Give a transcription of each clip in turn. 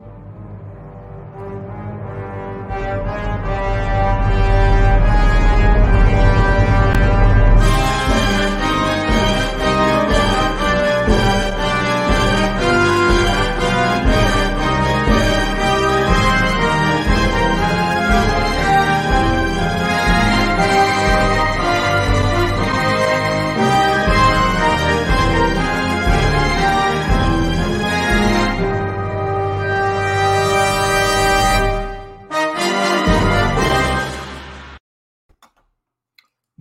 you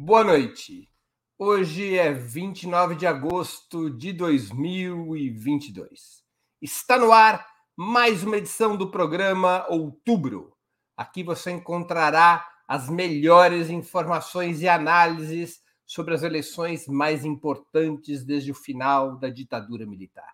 Boa noite. Hoje é 29 de agosto de 2022. Está no ar mais uma edição do programa Outubro. Aqui você encontrará as melhores informações e análises sobre as eleições mais importantes desde o final da ditadura militar.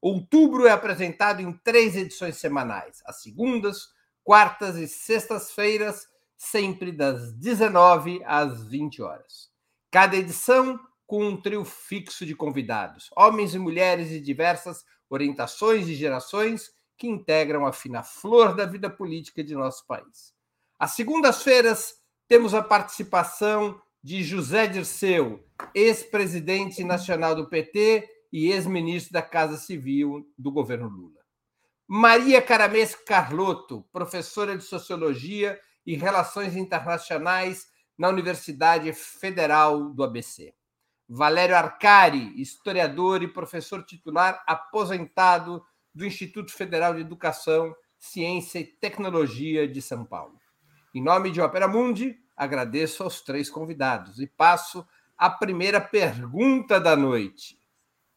Outubro é apresentado em três edições semanais: às segundas, quartas e sextas-feiras sempre das 19 às 20 horas. Cada edição com um trio fixo de convidados, homens e mulheres de diversas orientações e gerações que integram a fina flor da vida política de nosso país. Às segundas-feiras, temos a participação de José Dirceu, ex-presidente nacional do PT e ex-ministro da Casa Civil do governo Lula. Maria Caramês Carlotto, professora de Sociologia e Relações Internacionais na Universidade Federal do ABC. Valério Arcari, historiador e professor titular aposentado do Instituto Federal de Educação, Ciência e Tecnologia de São Paulo. Em nome de Opera Mundi, agradeço aos três convidados e passo a primeira pergunta da noite.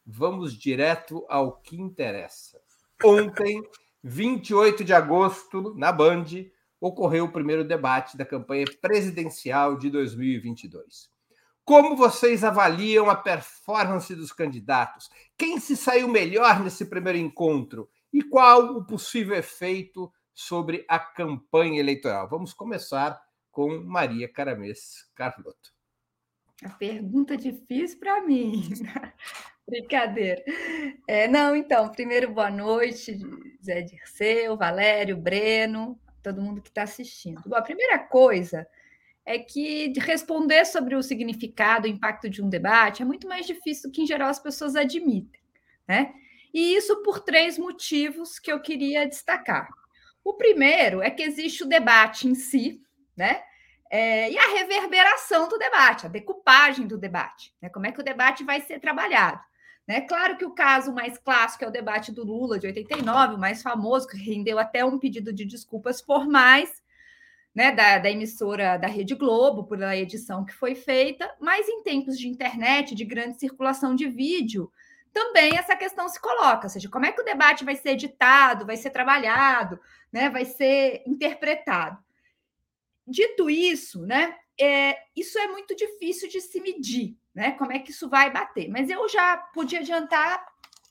Vamos direto ao que interessa. Ontem, 28 de agosto, na Band, ocorreu o primeiro debate da campanha presidencial de 2022. Como vocês avaliam a performance dos candidatos? Quem se saiu melhor nesse primeiro encontro? E qual o possível efeito sobre a campanha eleitoral? Vamos começar com Maria Caramês Carlotto. A pergunta difícil para mim. Brincadeira. É, não, então, primeiro, boa noite, Zé Dirceu, Valério, Breno, todo mundo que está assistindo. Bom, a primeira coisa é que responder sobre o significado, o impacto de um debate é muito mais difícil do que, em geral, as pessoas admitem, né? E isso por três motivos que eu queria destacar. O primeiro é que existe o debate em si, né? É, e a reverberação do debate, a decupagem do debate, né? Como é que o debate vai ser trabalhado? Né? Claro que o caso mais clássico é o debate do Lula de 89, o mais famoso, que rendeu até um pedido de desculpas formais né, da, da, emissora da Rede Globo, por a edição que foi feita, mas em tempos de internet, de grande circulação de vídeo, também essa questão se coloca, ou seja, como é que o debate vai ser editado, vai ser trabalhado, né, vai ser interpretado. Dito isso, né, é, isso é muito difícil de se medir, né? Como é que isso vai bater? Mas eu já podia adiantar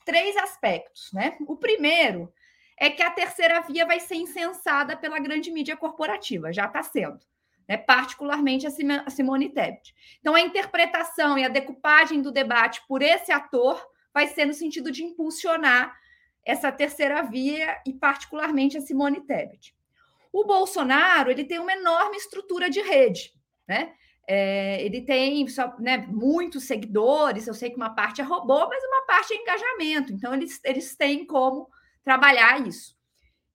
três aspectos, né? O primeiro é que a terceira via vai ser incensada pela grande mídia corporativa, já está sendo, né? particularmente a Simone Tebet. Então, a interpretação e a decupagem do debate por esse ator vai ser no sentido de impulsionar essa terceira via e particularmente a Simone Tebet. O Bolsonaro ele tem uma enorme estrutura de rede, né? É, ele tem só, né, muitos seguidores, eu sei que uma parte é robô, mas uma parte é engajamento. Então, eles, eles têm como trabalhar isso.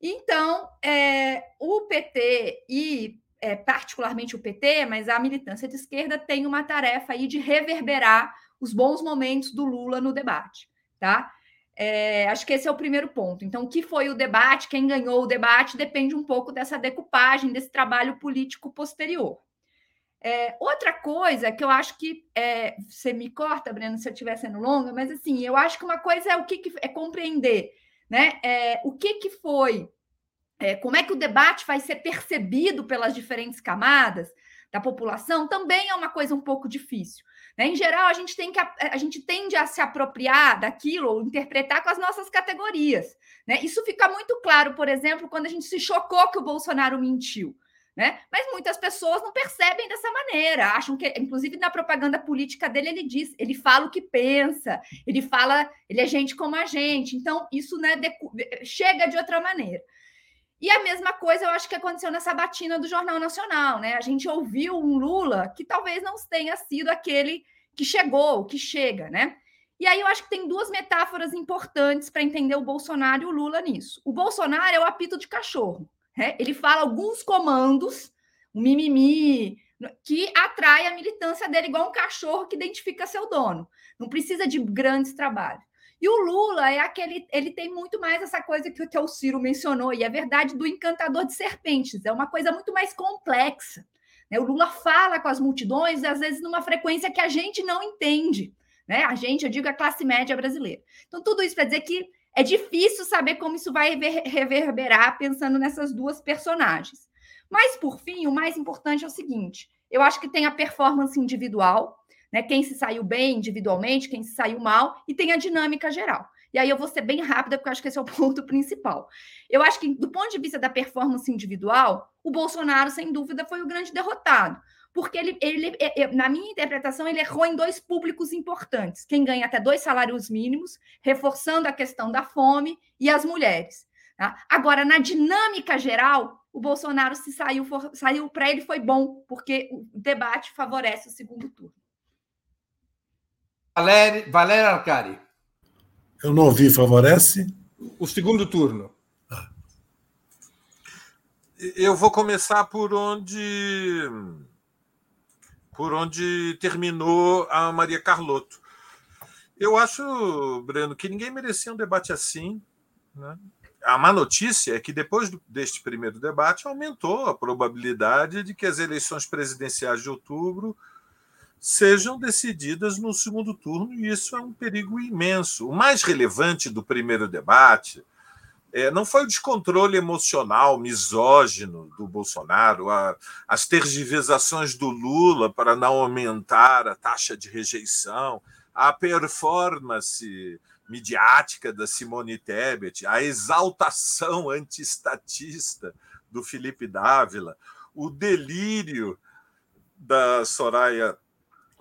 Então, é, o PT e é, particularmente o PT, mas a militância de esquerda tem uma tarefa aí de reverberar os bons momentos do Lula no debate, tá? É, acho que esse é o primeiro ponto. Então, o que foi o debate, quem ganhou o debate, depende um pouco dessa decupagem, desse trabalho político posterior. É, outra coisa que eu acho que é, você me corta, Breno, se eu estiver sendo longa, mas assim, eu acho que uma coisa é o que, que é compreender, né? É, o que, que foi, é, como é que o debate vai ser percebido pelas diferentes camadas da população, também é uma coisa um pouco difícil. Né? Em geral, a gente tem que a, gente tende a se apropriar daquilo ou interpretar com as nossas categorias. Né? Isso fica muito claro, por exemplo, quando a gente se chocou que o Bolsonaro mentiu. Né? Mas muitas pessoas não percebem dessa maneira, acham que, inclusive na propaganda política dele, ele diz, ele fala o que pensa, ele fala, ele é gente como a gente. Então, isso né, chega de outra maneira. E a mesma coisa eu acho que aconteceu nessa batina do Jornal Nacional, né? A gente ouviu um Lula que talvez não tenha sido aquele que chegou, que chega, né? E aí eu acho que tem duas metáforas importantes para entender o Bolsonaro e o Lula nisso. O Bolsonaro é o apito de cachorro. Né? Ele fala alguns comandos, um mimimi, que atrai a militância dele, igual um cachorro que identifica seu dono. Não precisa de grandes trabalhos. E o Lula é aquele, ele tem muito mais essa coisa que o teu Ciro mencionou, e é verdade do encantador de serpentes, é uma coisa muito mais complexa. Né? O Lula fala com as multidões, às vezes numa frequência que a gente não entende. Né? A gente, eu digo a classe média brasileira. Então, tudo isso para dizer que é difícil saber como isso vai reverberar pensando nessas duas personagens. Mas, por fim, o mais importante é o seguinte: eu acho que tem a performance individual, né? Quem se saiu bem individualmente, quem se saiu mal, e tem a dinâmica geral. E aí eu vou ser bem rápida, porque eu acho que esse é o ponto principal. Eu acho que, do ponto de vista da performance individual, o Bolsonaro, sem dúvida, foi o grande derrotado porque ele, ele, é, é, na minha interpretação, ele errou em dois públicos importantes: quem ganha até dois salários mínimos, reforçando a questão da fome, e as mulheres. Tá? Agora, na dinâmica geral, o Bolsonaro se saiu, saiu para ele foi bom, porque o debate favorece o segundo turno. Valéria, Valéria Arcari. Eu não ouvi, favorece? O segundo turno. Eu vou começar por onde por onde terminou a Maria Carlotto. Eu acho, Breno, que ninguém merecia um debate assim. Né? A má notícia é que depois deste primeiro debate aumentou a probabilidade de que as eleições presidenciais de outubro sejam decididas no segundo turno, e isso é um perigo imenso. O mais relevante do primeiro debate é, não foi o descontrole emocional misógino do Bolsonaro, a, as tergiversações do Lula para não aumentar a taxa de rejeição, a performance midiática da Simone Tebet, a exaltação antiestatista do Felipe Dávila, o delírio da Soraya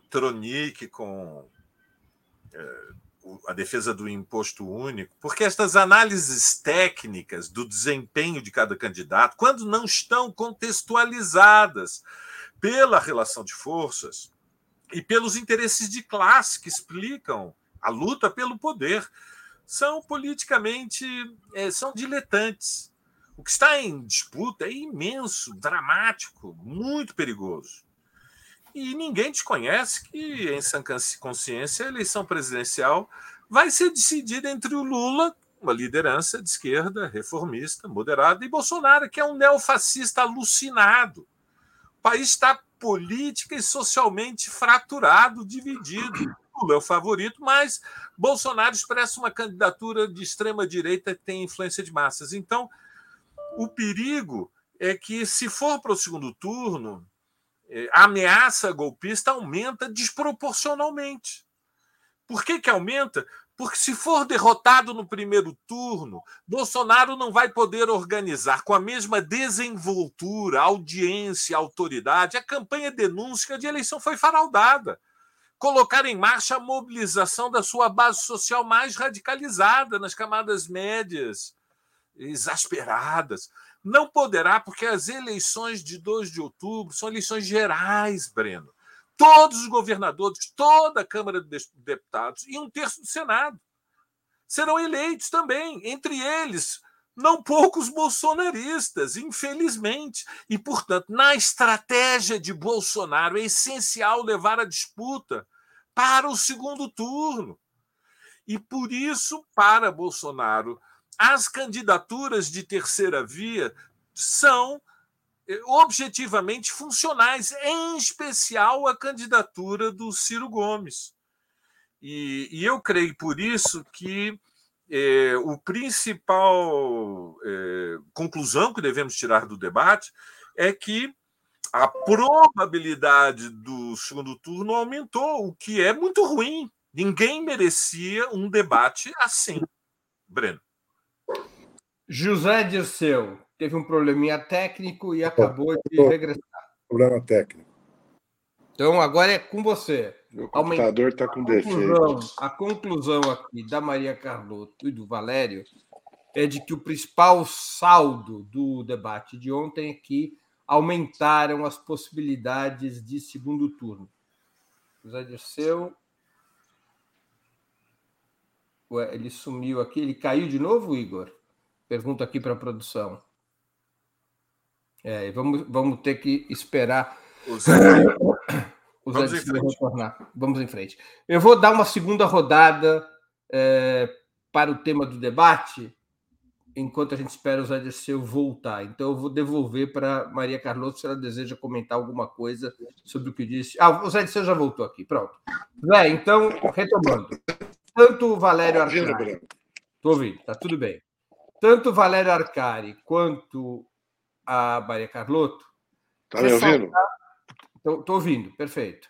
Tronic com é, a defesa do imposto único, porque estas análises técnicas do desempenho de cada candidato, quando não estão contextualizadas pela relação de forças e pelos interesses de classe que explicam a luta pelo poder, são politicamente é, são diletantes. O que está em disputa é imenso, dramático, muito perigoso. E ninguém desconhece que, em sã consciência, a eleição presidencial vai ser decidida entre o Lula, uma liderança de esquerda, reformista, moderada, e Bolsonaro, que é um neofascista alucinado. O país está política e socialmente fraturado, dividido. Lula é o favorito, mas Bolsonaro expressa uma candidatura de extrema-direita que tem influência de massas. Então, o perigo é que, se for para o segundo turno, a ameaça golpista aumenta desproporcionalmente. Por que, que aumenta? Porque se for derrotado no primeiro turno, Bolsonaro não vai poder organizar com a mesma desenvoltura, audiência, autoridade a campanha denúncia de eleição foi fraudada. Colocar em marcha a mobilização da sua base social mais radicalizada nas camadas médias, exasperadas não poderá, porque as eleições de 2 de outubro são eleições gerais, Breno. Todos os governadores, toda a Câmara de Deputados e um terço do Senado serão eleitos também, entre eles não poucos bolsonaristas, infelizmente. E, portanto, na estratégia de Bolsonaro, é essencial levar a disputa para o segundo turno. E por isso, para Bolsonaro, as candidaturas de terceira via são eh, objetivamente funcionais, em especial a candidatura do Ciro Gomes. E, e eu creio por isso que é, o principal é, conclusão que devemos tirar do debate é que a probabilidade do segundo turno aumentou, o que é muito ruim. Ninguém merecia um debate assim, Breno. José Dirceu, teve um probleminha técnico e acabou de regressar. Problema técnico. Então, agora é com você. O computador está com defeito. A conclusão aqui da Maria Carlotto e do Valério é de que o principal saldo do debate de ontem é que aumentaram as possibilidades de segundo turno. José Dirceu. Ué, ele sumiu aqui. Ele caiu de novo, Igor? Pergunta aqui para a produção. É, vamos, vamos ter que esperar. Os... Os vamos, retornar. vamos em frente. Eu vou dar uma segunda rodada é, para o tema do debate, enquanto a gente espera o Zé Dirceu voltar. Então, eu vou devolver para Maria Carlota se ela deseja comentar alguma coisa sobre o que disse. Ah, o Zé Dirceu já voltou aqui, pronto. Zé, então, retomando. Tanto o Valério Arcari. Estou ouvindo, está tudo bem. Tanto o Valério Arcari quanto a Maria Carlotto. Está me ouvindo? Estou ouvindo, perfeito.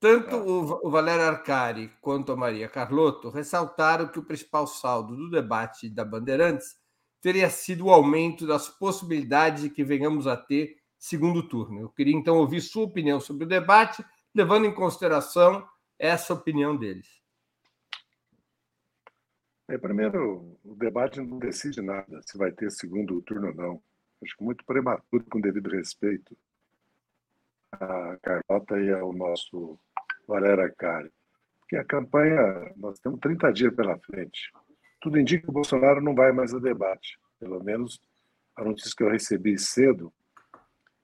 Tanto tá. o, Valério Arcari quanto a Maria Carlotto ressaltaram que o principal saldo do debate da Bandeirantes teria sido o aumento das possibilidades de que venhamos a ter segundo turno. Eu queria então ouvir sua opinião sobre o debate, levando em consideração essa opinião deles. É, primeiro, o debate não decide nada se vai ter segundo turno ou não. Acho que muito prematuro, com devido respeito à Carlota e ao nosso Valéria Cari. Porque a campanha, nós temos 30 dias pela frente. Tudo indica que o Bolsonaro não vai mais a debate. Pelo menos a notícia que eu recebi cedo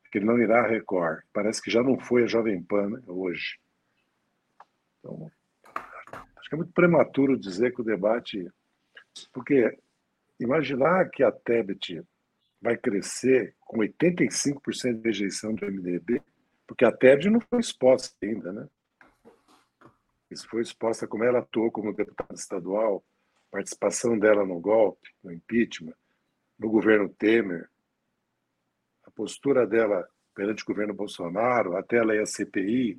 é que ele não irá a Record. Parece que já não foi a Jovem Pan né, hoje. Então, é muito prematuro dizer que o debate. Porque imaginar que a Tebet vai crescer com 85% de rejeição do MDB, porque a Tebet não foi exposta ainda, né? Isso foi exposta como ela atuou como deputada estadual, participação dela no golpe, no impeachment, no governo Temer, a postura dela perante o governo Bolsonaro, até ela ir à CPI.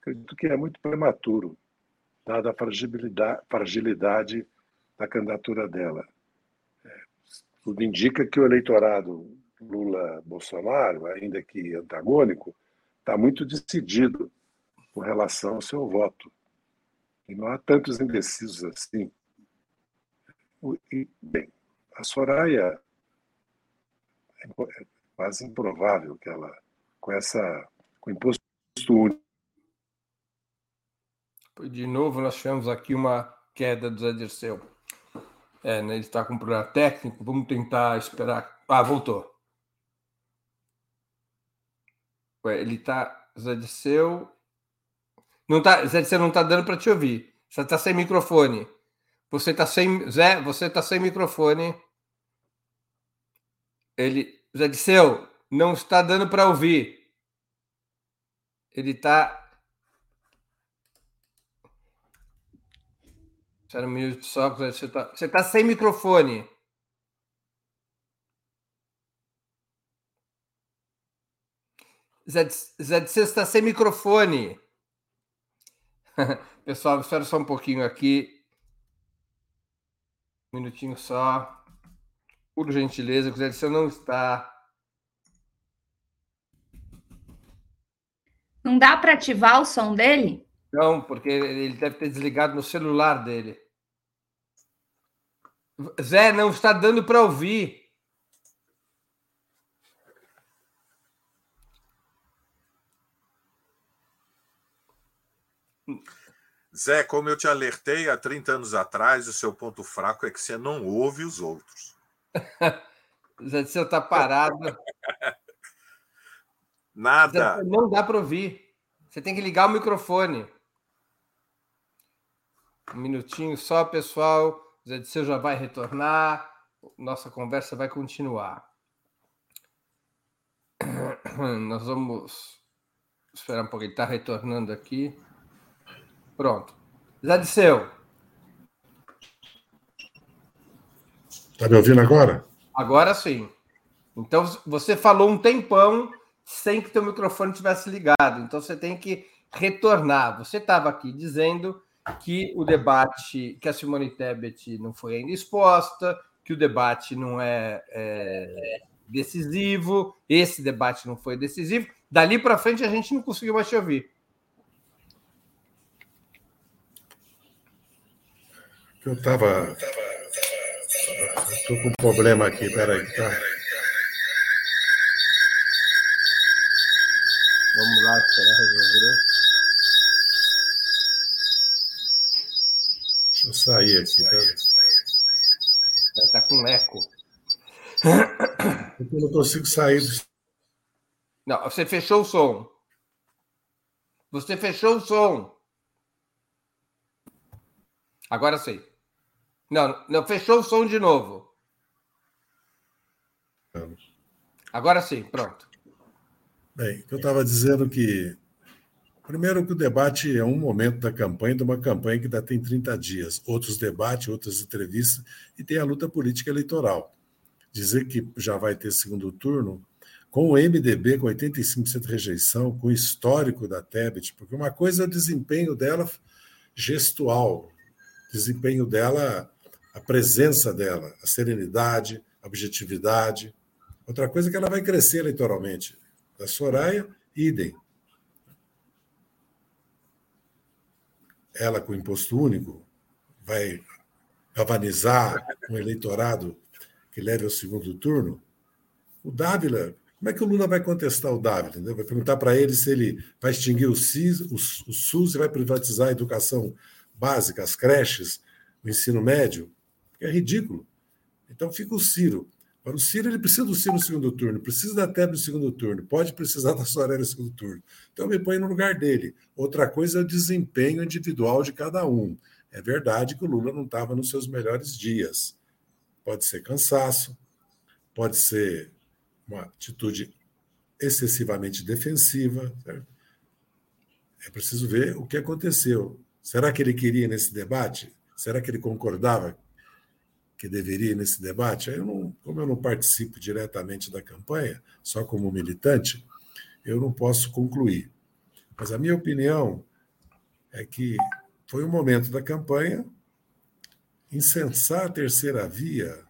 Acredito que é muito prematuro, dada a fragilidade, fragilidade da candidatura dela. É, tudo indica que o eleitorado Lula-Bolsonaro, ainda que antagônico, está muito decidido com relação ao seu voto. E não há tantos indecisos assim. E, bem, a Soraya é, quase improvável que ela, com essa, com imposto único. De novo, nós tivemos aqui uma queda do Zé Dirceu. É, né, ele está com um problema técnico, vamos tentar esperar. Ah, voltou. Ué, ele está. Zé Dirceu não tá, Zé, você não está dando para te ouvir. Você está sem microfone. Você está sem. Zé, você está sem microfone. Ele. Zé Disseu, não está dando para ouvir. Ele está. Espera um minuto só, você está você tá sem microfone. Zé, Zé Disseu está sem microfone. Pessoal, espera só um pouquinho aqui. Um minutinho só. Por gentileza, José você não está. Não dá para ativar o som dele? Não, porque ele deve ter desligado no celular dele. Zé, não está dando para ouvir. Zé, como eu te alertei há 30 anos atrás, o seu ponto fraco é que você não ouve os outros. Zé, você está parado. Nada. Zé, não dá para ouvir. Você tem que ligar o microfone. Um minutinho só, pessoal. Zé Disseu já vai retornar. Nossa conversa vai continuar. Nós vamos esperar um pouquinho. Está retornando aqui. Pronto. Já Disseu. Está me ouvindo agora? Agora sim. Então você falou um tempão sem que teu microfone tivesse ligado. Então você tem que retornar. Você estava aqui dizendo que o debate, que a Simone Tebet não foi ainda exposta, que o debate não é, é decisivo, esse debate não foi decisivo. Dali para frente a gente não conseguiu mais te ouvir. Eu estava. Estou com um problema aqui, peraí. Tá? Vamos lá, será resolver? Deixa eu sair aqui. Tá, tá com eco. Eu não consigo sair. Não, você fechou o som. Você fechou o som. Agora sim. Não, não, fechou o som de novo. Agora sim, pronto. Bem, eu estava dizendo que. Primeiro, que o debate é um momento da campanha, de uma campanha que ainda tem 30 dias. Outros debates, outras entrevistas, e tem a luta política eleitoral. Dizer que já vai ter segundo turno, com o MDB com 85% de rejeição, com o histórico da Tebet, porque uma coisa é o desempenho dela gestual, desempenho dela a presença dela, a serenidade, a objetividade. Outra coisa é que ela vai crescer eleitoralmente. Da Soraya, idem. Ela, com imposto único, vai galvanizar um eleitorado que leve ao segundo turno. O Dávila, como é que o Lula vai contestar o Dávila? Vai perguntar para ele se ele vai extinguir o, CIS, o, o SUS e vai privatizar a educação básica, as creches, o ensino médio é ridículo. Então fica o Ciro. Para o Ciro, ele precisa do Ciro no segundo turno, precisa da Teb no segundo turno, pode precisar da Soraya no segundo turno. Então me põe no lugar dele. Outra coisa é o desempenho individual de cada um. É verdade que o Lula não estava nos seus melhores dias. Pode ser cansaço, pode ser uma atitude excessivamente defensiva. Certo? É preciso ver o que aconteceu. Será que ele queria nesse debate? Será que ele concordava que deveria nesse debate, eu não, como eu não participo diretamente da campanha, só como militante, eu não posso concluir. Mas a minha opinião é que foi um momento da campanha incensar a terceira via.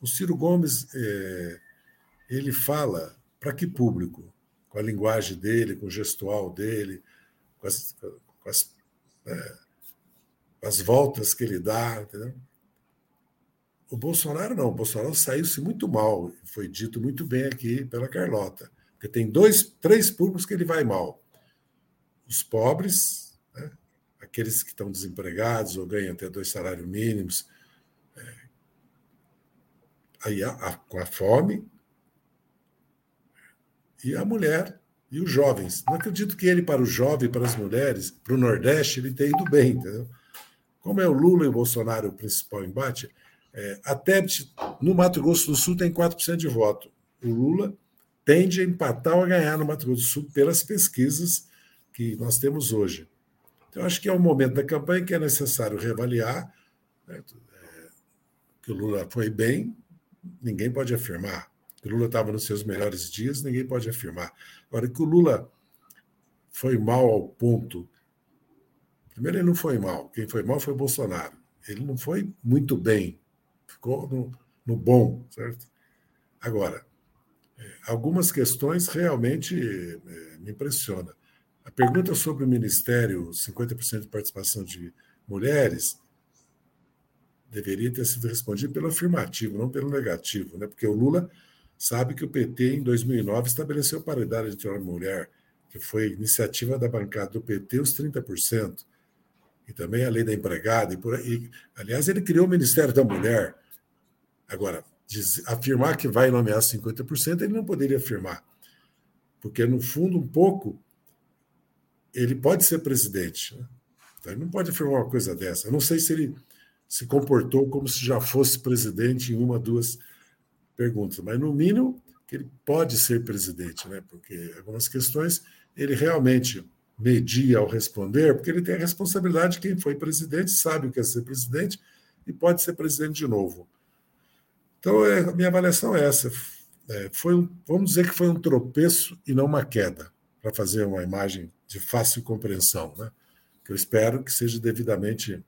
O Ciro Gomes é, ele fala para que público? Com a linguagem dele, com o gestual dele, com as, com as, é, as voltas que ele dá, entendeu? O Bolsonaro não, o Bolsonaro saiu-se muito mal, foi dito muito bem aqui pela Carlota, porque tem dois, três públicos que ele vai mal. Os pobres, né? aqueles que estão desempregados ou ganham até dois salários mínimos, é, aí a, a, com a fome, e a mulher e os jovens. Não acredito que ele, para o jovem, para as mulheres, para o Nordeste, ele tenha ido bem, entendeu? Como é o Lula e o Bolsonaro o principal embate, é, a Tebet, no Mato Grosso do Sul, tem 4% de voto. O Lula tende a empatar ou a ganhar no Mato Grosso do Sul pelas pesquisas que nós temos hoje. Então, acho que é um momento da campanha que é necessário reavaliar. Né? Que o Lula foi bem, ninguém pode afirmar. Que o Lula estava nos seus melhores dias, ninguém pode afirmar. Agora, que o Lula foi mal ao ponto. Primeiro, ele não foi mal. Quem foi mal foi o Bolsonaro. Ele não foi muito bem ficou no, no bom, certo? Agora, é, algumas questões realmente é, me impressionam. A pergunta sobre o Ministério, 50% de participação de mulheres, deveria ter sido respondida pelo afirmativo, não pelo negativo, né? porque o Lula sabe que o PT, em 2009, estabeleceu paridade entre homem e mulher, que foi iniciativa da bancada do PT, os 30% e também a lei da empregada. E por aí. Aliás, ele criou o Ministério da Mulher. Agora, diz, afirmar que vai nomear 50%, ele não poderia afirmar. Porque, no fundo, um pouco, ele pode ser presidente. Né? Então, ele não pode afirmar uma coisa dessa. Eu não sei se ele se comportou como se já fosse presidente em uma, duas perguntas, mas, no mínimo, que ele pode ser presidente, né? porque algumas questões ele realmente media ao responder, porque ele tem a responsabilidade de quem foi presidente, sabe o que é ser presidente e pode ser presidente de novo. Então, é, a minha avaliação é essa. É, foi um, vamos dizer que foi um tropeço e não uma queda, para fazer uma imagem de fácil compreensão, né? que eu espero que seja devidamente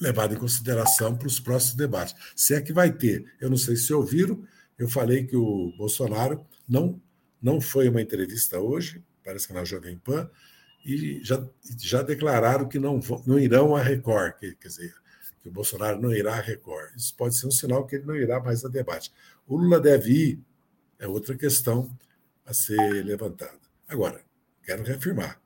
levado em consideração para os próximos debates. Se é que vai ter. Eu não sei se ouviram, eu falei que o Bolsonaro não, não foi uma entrevista hoje, parece que na Jovem Pan, e já, já declararam que não, não irão à Record, que, quer dizer, que o Bolsonaro não irá à Record. Isso pode ser um sinal que ele não irá mais a debate. O Lula deve ir, é outra questão a ser levantada. Agora, quero reafirmar.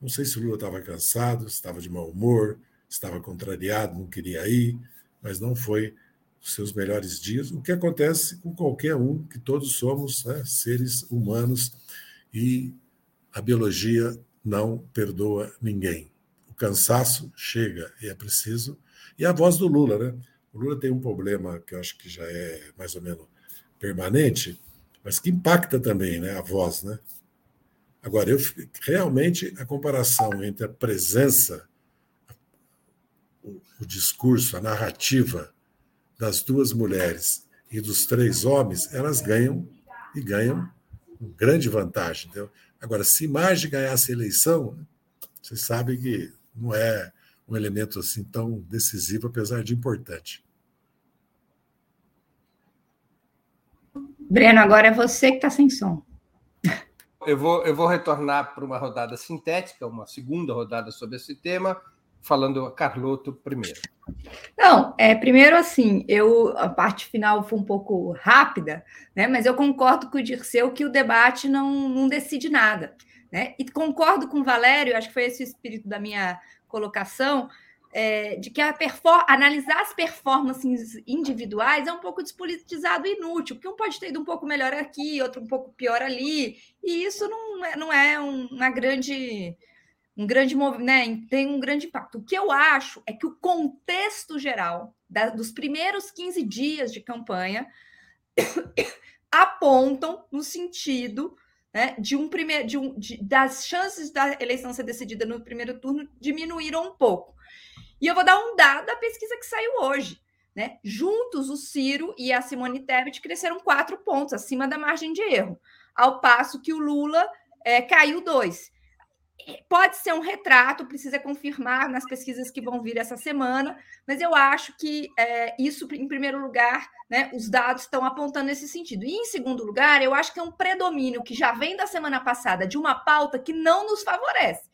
Não sei se o Lula estava cansado, estava de mau humor, estava contrariado, não queria ir, mas não foi os seus melhores dias, o que acontece com qualquer um, que todos somos né, seres humanos e a biologia não perdoa ninguém. Cansaço chega e é preciso. E a voz do Lula, né? O Lula tem um problema que eu acho que já é mais ou menos permanente, mas que impacta também, né? A voz, né? Agora, eu realmente a comparação entre a presença, o, o discurso, a narrativa das duas mulheres e dos três homens, elas ganham e ganham grande vantagem. Entendeu? Agora, se Marge ganhasse a eleição, vocês sabem que não é um elemento assim tão decisivo, apesar de importante. Breno, agora é você que está sem som. Eu vou, eu vou retornar para uma rodada sintética, uma segunda rodada sobre esse tema, falando a Carloto primeiro. Não, é, primeiro assim, eu a parte final foi um pouco rápida, né? Mas eu concordo com o Dirceu que o debate não, não decide nada, né? E concordo com o Valério, acho que foi esse o espírito da minha colocação, é, de que analisar as performances individuais é um pouco despolitizado e inútil, porque um pode ter ido um pouco melhor aqui, outro um pouco pior ali, e isso não é, não é uma grande um grande né, tem um grande impacto. O que eu acho é que o contexto geral da, dos primeiros 15 dias de campanha apontam no sentido né, de um primeiro de um, de, das chances da eleição ser decidida no primeiro turno diminuíram um pouco. E eu vou dar um dado da pesquisa que saiu hoje. Né? Juntos, o Ciro e a Simone Tebet cresceram quatro pontos acima da margem de erro, ao passo que o Lula é, caiu dois. Pode ser um retrato, precisa confirmar nas pesquisas que vão vir essa semana, mas eu acho que é, isso, em primeiro lugar, né, os dados estão apontando nesse sentido. E, em segundo lugar, eu acho que é um predomínio que já vem da semana passada de uma pauta que não nos favorece,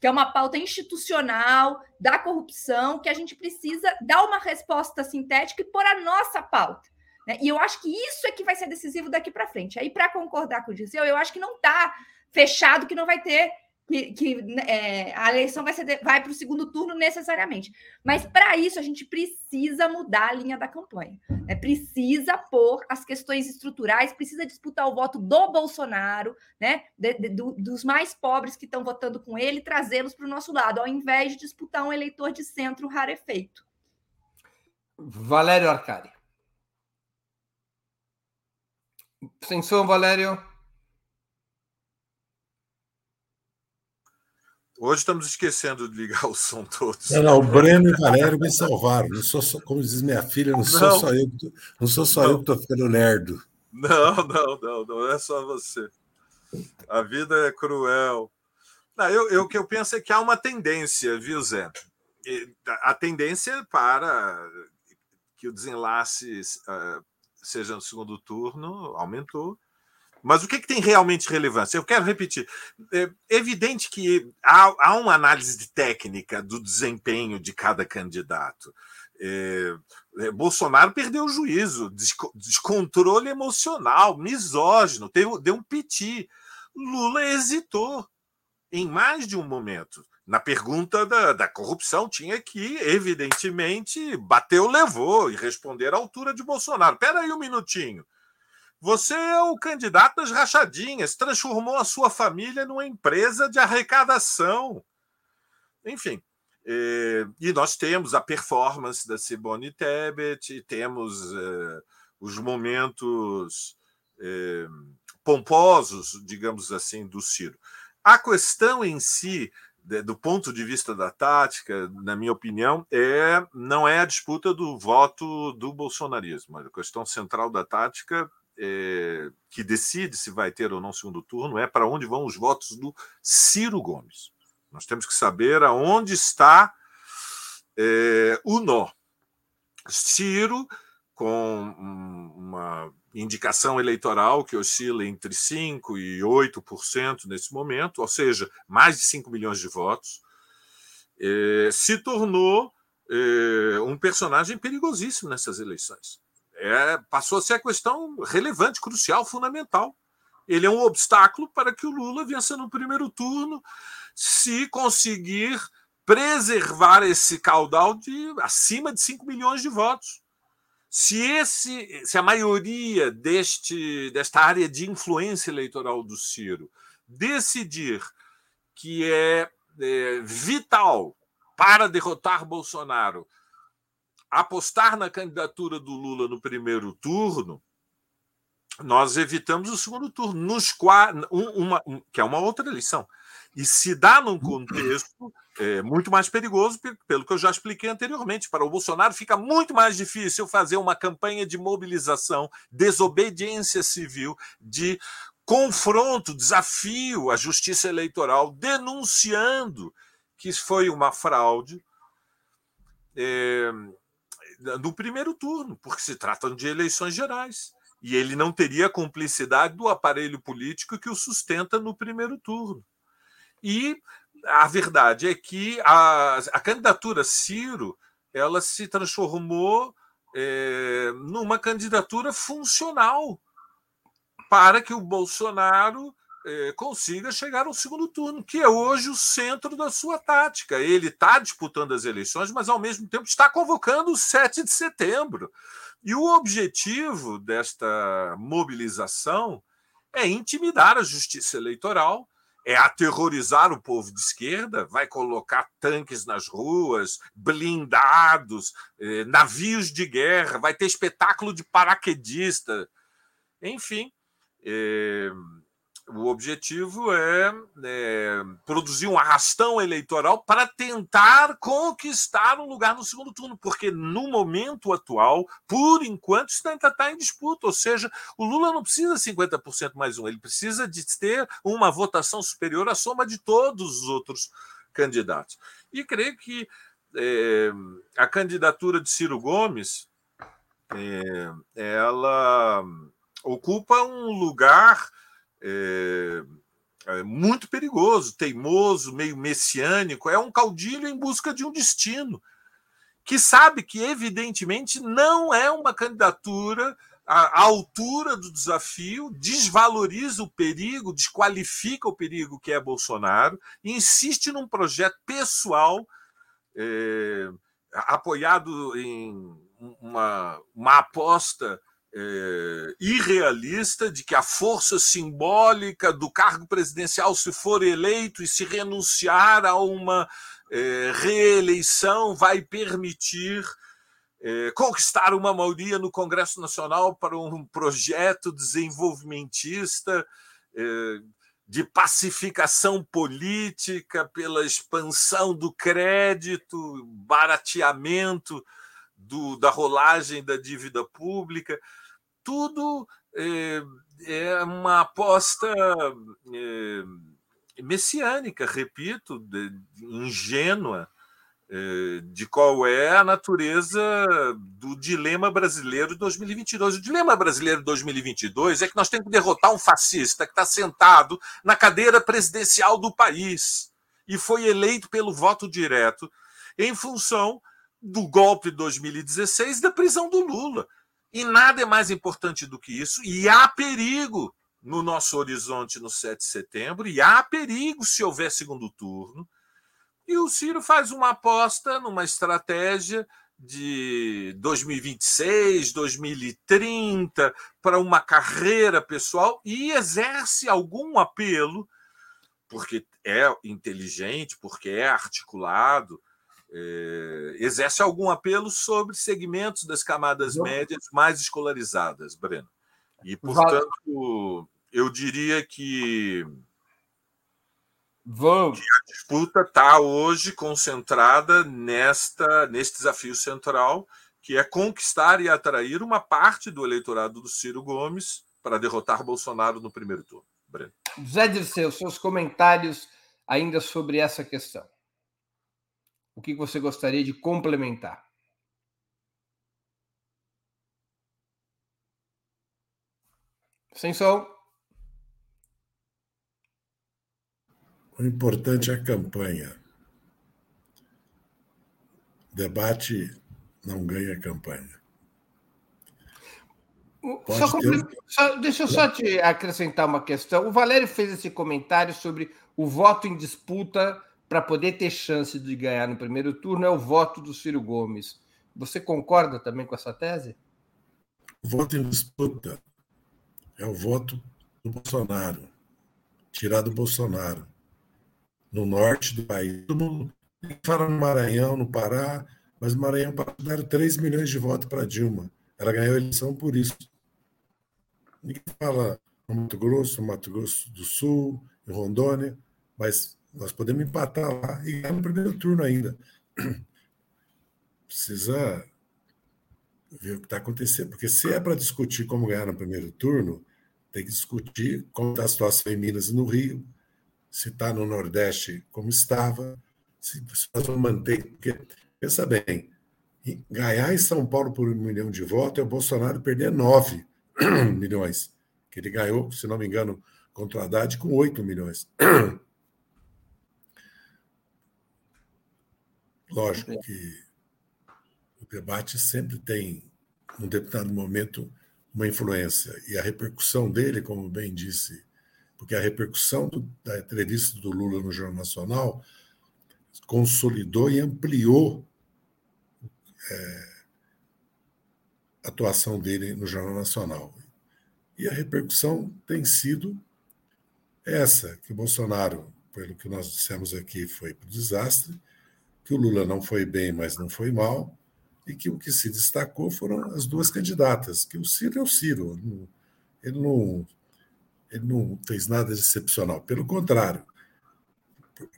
que é uma pauta institucional da corrupção, que a gente precisa dar uma resposta sintética e pôr a nossa pauta. Né? E eu acho que isso é que vai ser decisivo daqui para frente. Aí, para concordar com o Giseu, eu acho que não está fechado que não vai ter que, que é, a eleição vai, ser, vai para o segundo turno necessariamente. Mas para isso a gente precisa mudar a linha da campanha. Né? Precisa pôr as questões estruturais, precisa disputar o voto do Bolsonaro, né? De, de, do, dos mais pobres que estão votando com ele, trazê-los para o nosso lado, ao invés de disputar um eleitor de centro rarefeito. Valério Arcari. Sem Valério. Hoje estamos esquecendo de ligar o som todos. Não, não, o Breno e o Valério me salvaram. Não sou só, como diz minha filha, não, não sou só eu, não sou só não. eu que estou ficando lerdo. Não, não, não, não é só você. A vida é cruel. Não, eu, eu, o que eu penso é que há uma tendência, viu, Zé? A tendência para que o desenlace uh, seja no segundo turno aumentou. Mas o que, que tem realmente relevância? Eu quero repetir. É evidente que há, há uma análise técnica do desempenho de cada candidato. É, é, Bolsonaro perdeu o juízo, descontrole emocional, misógino, teve, deu um piti. Lula hesitou em mais de um momento. Na pergunta da, da corrupção, tinha que, evidentemente, bateu, levou e responder à altura de Bolsonaro. Espera aí um minutinho. Você é o candidato das rachadinhas, transformou a sua família numa empresa de arrecadação. Enfim, eh, e nós temos a performance da Simone Tebet, temos eh, os momentos eh, pomposos, digamos assim, do Ciro. A questão em si, do ponto de vista da tática, na minha opinião, é não é a disputa do voto do bolsonarismo. A questão central da tática é, que decide se vai ter ou não segundo turno é para onde vão os votos do Ciro Gomes. Nós temos que saber aonde está é, o nó. Ciro, com uma indicação eleitoral que oscila entre 5% e 8% nesse momento, ou seja, mais de 5 milhões de votos, é, se tornou um personagem perigosíssimo nessas eleições. É, passou a ser a questão relevante, crucial, fundamental. Ele é um obstáculo para que o Lula vença no primeiro turno, se conseguir preservar esse caudal de acima de 5 milhões de votos. Se, esse, se a maioria deste, desta área de influência eleitoral do Ciro decidir que é, é vital para derrotar Bolsonaro apostar na candidatura do Lula no primeiro turno, nós evitamos o segundo turno, nos uma, um, que é uma outra eleição. E se dá num contexto é, muito mais perigoso, pelo que eu já expliquei anteriormente. Para o Bolsonaro fica muito mais difícil fazer uma campanha de mobilização, desobediência civil, de confronto, desafio à justiça eleitoral, denunciando que foi uma fraude é, no primeiro turno, porque se tratam de eleições gerais. E ele não teria a cumplicidade do aparelho político que o sustenta no primeiro turno. E a verdade é que a, a candidatura Ciro ela se transformou é, numa candidatura funcional para que o Bolsonaro é, consiga chegar ao segundo turno, que é hoje o centro da sua tática. Ele está disputando as eleições, mas ao mesmo tempo está convocando o 7 de setembro. E o objetivo desta mobilização é intimidar a justiça eleitoral é aterrorizar o povo de esquerda, vai colocar tanques nas ruas, blindados, eh, navios de guerra, vai ter espetáculo de paraquedista. Enfim, eh, o objetivo é, é, produzir um arrastão eleitoral para tentar conquistar um lugar no segundo turno, porque no momento atual, por enquanto, isso ainda está em disputa. Ou seja, o Lula não precisa de 50% mais um, ele precisa de ter uma votação superior à soma de todos os outros candidatos. E creio que é, a candidatura de Ciro Gomes é, ela ocupa um lugar é, é muito perigoso, teimoso, meio messiânico, é um caudilho em busca de um destino, que sabe que, evidentemente, não é uma candidatura à altura do desafio, desvaloriza o perigo, desqualifica o perigo que é Bolsonaro, insiste num projeto pessoal é, apoiado em uma, uma aposta é, irrealista de que a força simbólica do cargo presidencial, se for eleito e se renunciar a uma é, reeleição, vai permitir é, conquistar uma maioria no Congresso Nacional para um projeto desenvolvimentista de pacificação política pela expansão do crédito, barateamento do, da rolagem da dívida pública tudo é, é uma aposta é, messiânica, repito, de, ingênua, é, de qual é a natureza do dilema brasileiro de 2022. O dilema brasileiro de 2022 é que nós temos que derrotar um fascista que está sentado na cadeira presidencial do país e foi eleito pelo voto direto em função do golpe de 2016 e da prisão do Lula. E nada é mais importante do que isso, e há perigo no nosso horizonte no 7 de setembro, e há perigo se houver segundo turno. E o Ciro faz uma aposta numa estratégia de 2026, 2030 para uma carreira pessoal e exerce algum apelo, porque é inteligente, porque é articulado, é, exerce algum apelo sobre segmentos das camadas médias mais escolarizadas, Breno. E, portanto, eu diria que, Vamos. que a disputa está hoje concentrada nesta, neste desafio central, que é conquistar e atrair uma parte do eleitorado do Ciro Gomes para derrotar Bolsonaro no primeiro turno. Breno. Zé Dirceu, seus comentários ainda sobre essa questão. O que você gostaria de complementar? Sem som. O importante é a campanha. Debate não ganha campanha. Só, ter... só, deixa eu só te acrescentar uma questão. O Valério fez esse comentário sobre o voto em disputa para poder ter chance de ganhar no primeiro turno é o voto do Ciro Gomes. Você concorda também com essa tese? O voto em disputa é o voto do Bolsonaro, tirar do Bolsonaro. No norte do país, todo mundo fala no Maranhão, no Pará, mas no Maranhão deram 3 milhões de votos para Dilma. Ela ganhou a eleição por isso. Ninguém fala no Mato Grosso, no Mato Grosso do Sul, em Rondônia, mas nós podemos empatar lá e ganhar no primeiro turno ainda. Precisa ver o que está acontecendo. Porque se é para discutir como ganhar no primeiro turno, tem que discutir como está a situação em Minas e no Rio, se está no Nordeste como estava, se, nós vamos manter. Porque, pensa bem, ganhar em São Paulo por um milhão de votos é o Bolsonaro perder nove milhões, que ele ganhou, se não me engano, contra o Haddad com oito milhões. Lógico que o debate sempre tem, num determinado momento, uma influência. E a repercussão dele, como bem disse, porque a repercussão do, da entrevista do Lula no Jornal Nacional consolidou e ampliou é, a atuação dele no Jornal Nacional. E a repercussão tem sido essa, que o Bolsonaro, pelo que nós dissemos aqui, foi para o desastre, que o Lula não foi bem, mas não foi mal, e que o que se destacou foram as duas candidatas, que o Ciro é o Ciro, ele não, ele não fez nada de excepcional, pelo contrário,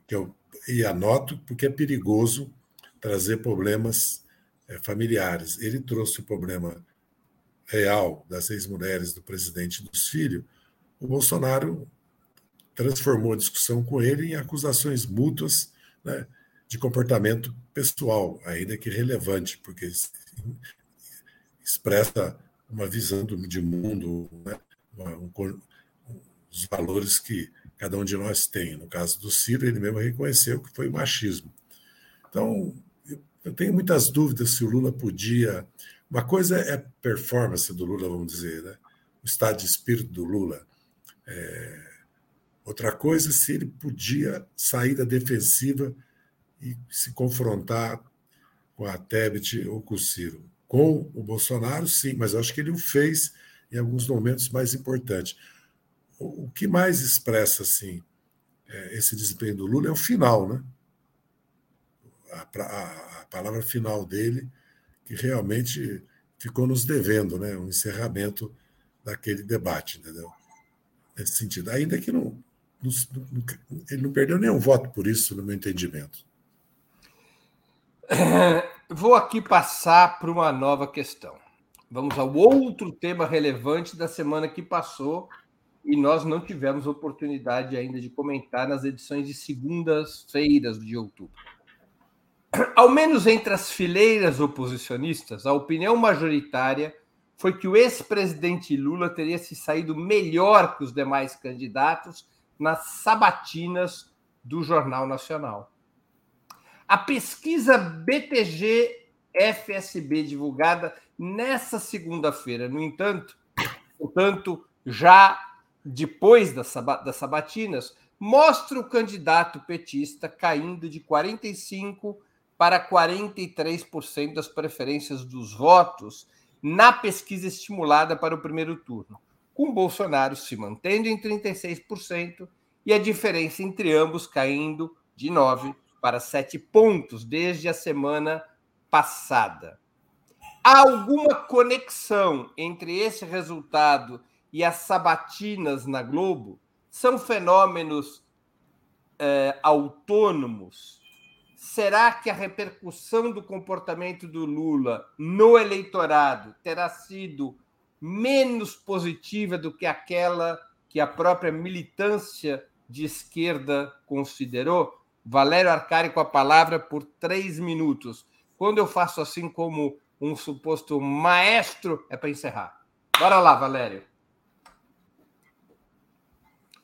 eu, e anoto porque é perigoso trazer problemas é, familiares. Ele trouxe o problema real das ex-mulheres do presidente e dos filhos, o Bolsonaro transformou a discussão com ele em acusações mútuas né, de comportamento pessoal, ainda que relevante, porque expressa uma visão de mundo, né? um, os valores que cada um de nós tem. No caso do Ciro, ele mesmo reconheceu que foi machismo. Então, eu tenho muitas dúvidas se o Lula podia. Uma coisa é performance do Lula, vamos dizer, né? o estado de espírito do Lula. É... Outra coisa, se ele podia sair da defensiva e se confrontar com a Tebet ou com o Ciro. Com o Bolsonaro, sim, mas acho que ele o fez em alguns momentos mais importantes. O, que mais expressa assim é, esse desempenho do Lula é o final, né? A, a, a, palavra final dele, que realmente ficou nos devendo, né? O encerramento daquele debate, entendeu? Nesse sentido. Ainda que não, não, ele não perdeu nenhum voto por isso, no meu entendimento. Vou aqui passar para uma nova questão. Vamos ao outro tema relevante da semana que passou e nós não tivemos oportunidade ainda de comentar nas edições de segundas-feiras de outubro. Ao menos entre as fileiras oposicionistas, a opinião majoritária foi que o ex-presidente Lula teria se saído melhor que os demais candidatos nas sabatinas do Jornal Nacional. A pesquisa BTG FSB divulgada nessa segunda-feira, no entanto, portanto, já depois das, sabatinas, mostra o candidato petista caindo de 45 para 43% das preferências dos votos na pesquisa estimulada para o primeiro turno, com Bolsonaro se mantendo em 36% e a diferença entre ambos caindo de 9 para sete pontos desde a semana passada. Há alguma conexão entre esse resultado e as sabatinas na Globo? São fenômenos é, autônomos? Será que a repercussão do comportamento do Lula no eleitorado terá sido menos positiva do que aquela que a própria militância de esquerda considerou? Valério Arcari com a palavra por três minutos. Quando eu faço assim como um suposto maestro, é para encerrar. Bora lá, Valério.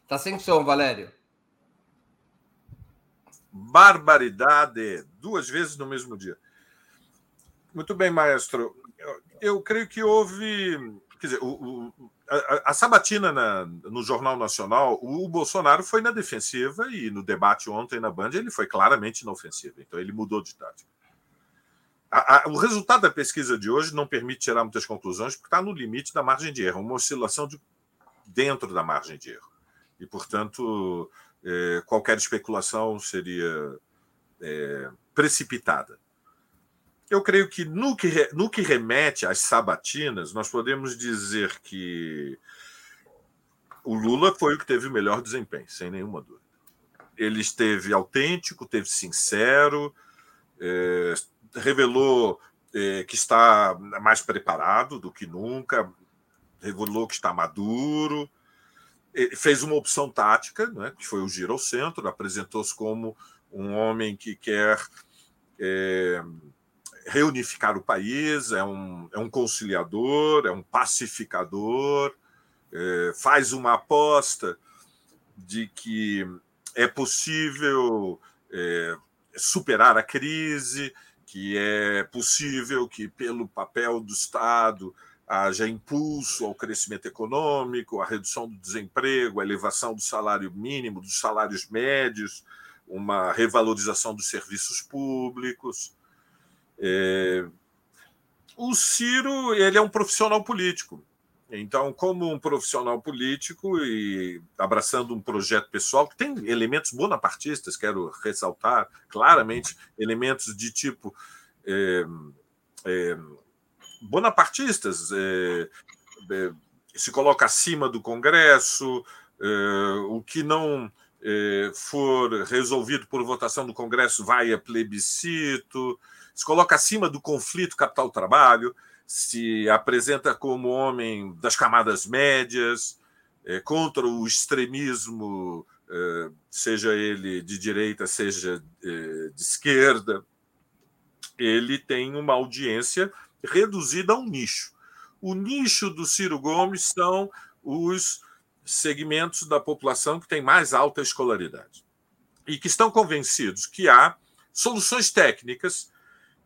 Tá sem som, Valério. Barbaridade, duas vezes no mesmo dia. Muito bem, maestro. Eu, eu creio que houve. Quer dizer, o, o, a, a, sabatina na, no Jornal Nacional, o, o Bolsonaro foi na defensiva e no debate ontem na Band ele foi claramente na ofensiva. Então ele mudou de tática. A, a, o resultado da pesquisa de hoje não permite tirar muitas conclusões, porque está no limite da margem de erro, uma oscilação de, dentro da margem de erro. E, portanto, é, qualquer especulação seria é, precipitada. Eu creio que no, que no que remete às sabatinas, nós podemos dizer que o Lula foi o que teve o melhor desempenho, sem nenhuma dúvida. Ele esteve autêntico, esteve sincero, é, revelou é, que está mais preparado do que nunca, revelou que está maduro, fez uma opção tática, né, que foi o giro ao centro, apresentou-se como um homem que quer é, reunificar o país, é um, é um conciliador, é um pacificador, é, faz uma aposta de que é possível é, superar a crise, que é possível que, pelo papel do Estado, haja impulso ao crescimento econômico, à redução do desemprego, à elevação do salário mínimo, dos salários médios, uma revalorização dos serviços públicos. É... O Ciro ele é um profissional político. Então, como um profissional político e abraçando um projeto pessoal que tem elementos bonapartistas, quero ressaltar claramente elementos de tipo é, é, bonapartistas, é, é, se coloca acima do Congresso, é, o que não é, for resolvido por votação do Congresso vai a plebiscito, se coloca acima do conflito capital-trabalho se apresenta como homem das camadas médias, é, contra o extremismo, é, seja ele de direita, seja é, de esquerda. Ele tem uma audiência reduzida a um nicho. O nicho do Ciro Gomes são os segmentos da população que têm mais alta escolaridade e que estão convencidos que há soluções técnicas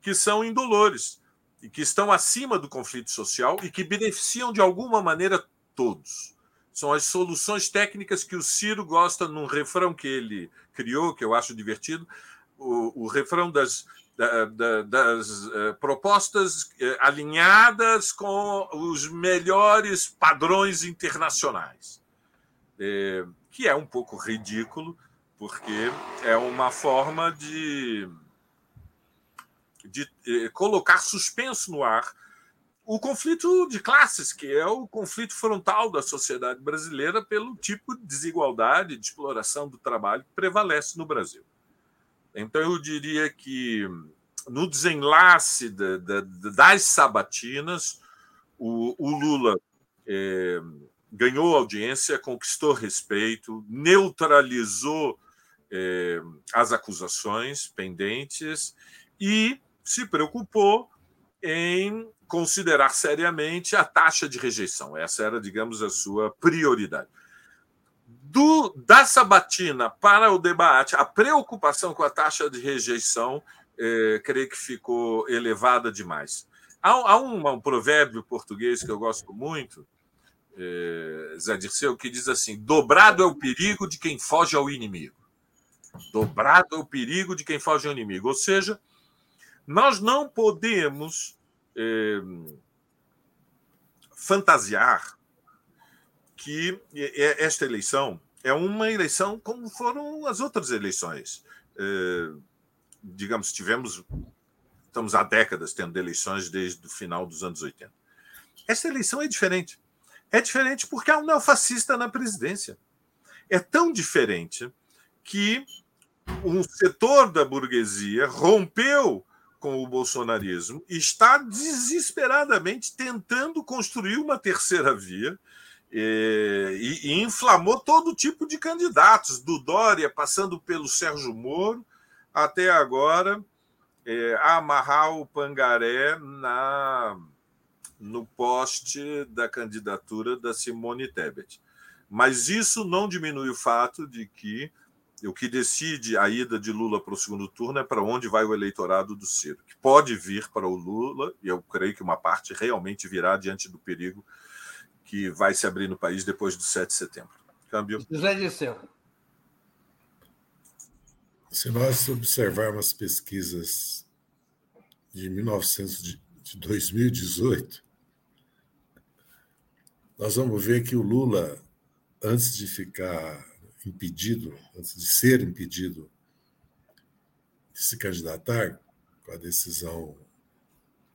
que são indolores e que estão acima do conflito social e que beneficiam de alguma maneira todos. São as soluções técnicas que o Ciro gosta num refrão que ele criou, que eu acho divertido, o, o refrão das, da, da, das uh, propostas uh, alinhadas com os melhores padrões internacionais, uh, que é um pouco ridículo, porque é uma forma de de eh, colocar suspenso no ar o conflito de classes, que é o conflito frontal da sociedade brasileira pelo tipo de desigualdade, de exploração do trabalho que prevalece no Brasil. Então, eu diria que no desenlace da, da, das sabatinas, o, o Lula é, ganhou audiência, conquistou respeito, neutralizou é, as acusações pendentes e se preocupou em considerar seriamente a taxa de rejeição. Essa era, digamos, a sua prioridade. Do, da sabatina para o debate, a preocupação com a taxa de rejeição, eh, creio que ficou elevada demais. Há, há um, um, provérbio português que eu gosto muito, eh, Zé Dirceu, que diz assim: dobrado é o perigo de quem foge ao inimigo. Dobrado é o perigo de quem foge ao inimigo. Ou seja, nós não podemos eh, fantasiar que esta eleição é uma eleição como foram as outras eleições. Eh, digamos, tivemos, estamos há décadas tendo eleições desde o final dos anos 80. Esta eleição é diferente. É diferente porque há um neofascista na presidência. É tão diferente que um setor da burguesia rompeu com o bolsonarismo está desesperadamente tentando construir uma terceira via e, e, inflamou todo tipo de candidatos, do Dória, passando pelo Sérgio Moro, até agora é, amarrar o Pangaré na, no poste da candidatura da Simone Tebet. Mas isso não diminui o fato de que o que decide a ida de Lula para o segundo turno é para onde vai o eleitorado do Ciro, que pode vir para o Lula, e eu creio que uma parte realmente virá diante do perigo que vai se abrir no país depois do 7 de setembro. Câmbio. José Disseu. Se nós observarmos pesquisas de 1900 de 2018, nós vamos ver que o Lula, antes de ficar impedido, antes de ser impedido de se candidatar, com a decisão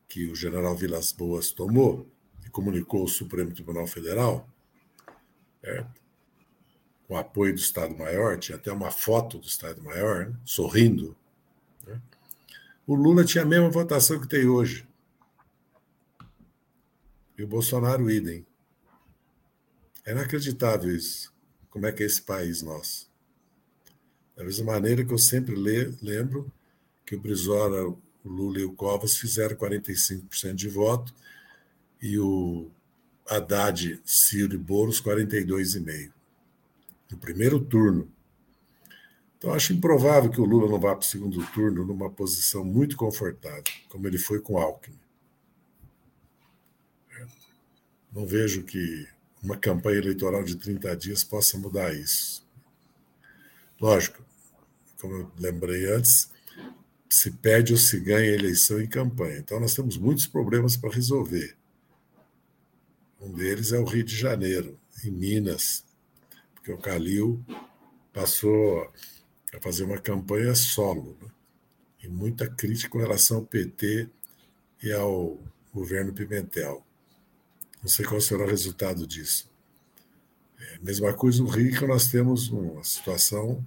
que o general Vilas Boas tomou, comunicou ao Supremo Tribunal Federal, certo? com apoio do Estado-Maior, tinha até uma foto do Estado-Maior, né? sorrindo. Né? O Lula tinha a mesma votação que tem hoje. E o Bolsonaro, idem. É inacreditável isso. Como é que é esse país nosso? Da mesma maneira que eu sempre lembro que o Brizola, o Lula e o Covas fizeram 45% de voto e o Haddad, Ciro e Boulos 42,5%. No primeiro turno. Então, acho improvável que o Lula não vá para o segundo turno numa posição muito confortável, como ele foi com Alckmin. Não vejo que uma campanha eleitoral de 30 dias possa mudar isso. Lógico, como eu lembrei antes, se perde ou se ganha eleição em campanha. Então, nós temos muitos problemas para resolver. Um deles é o Rio de Janeiro, em Minas, porque o Calil passou a fazer uma campanha solo, né? e muita crítica com relação ao PT e ao governo Pimentel. Não sei qual será o resultado disso. É, mesma coisa no Rio, nós temos uma situação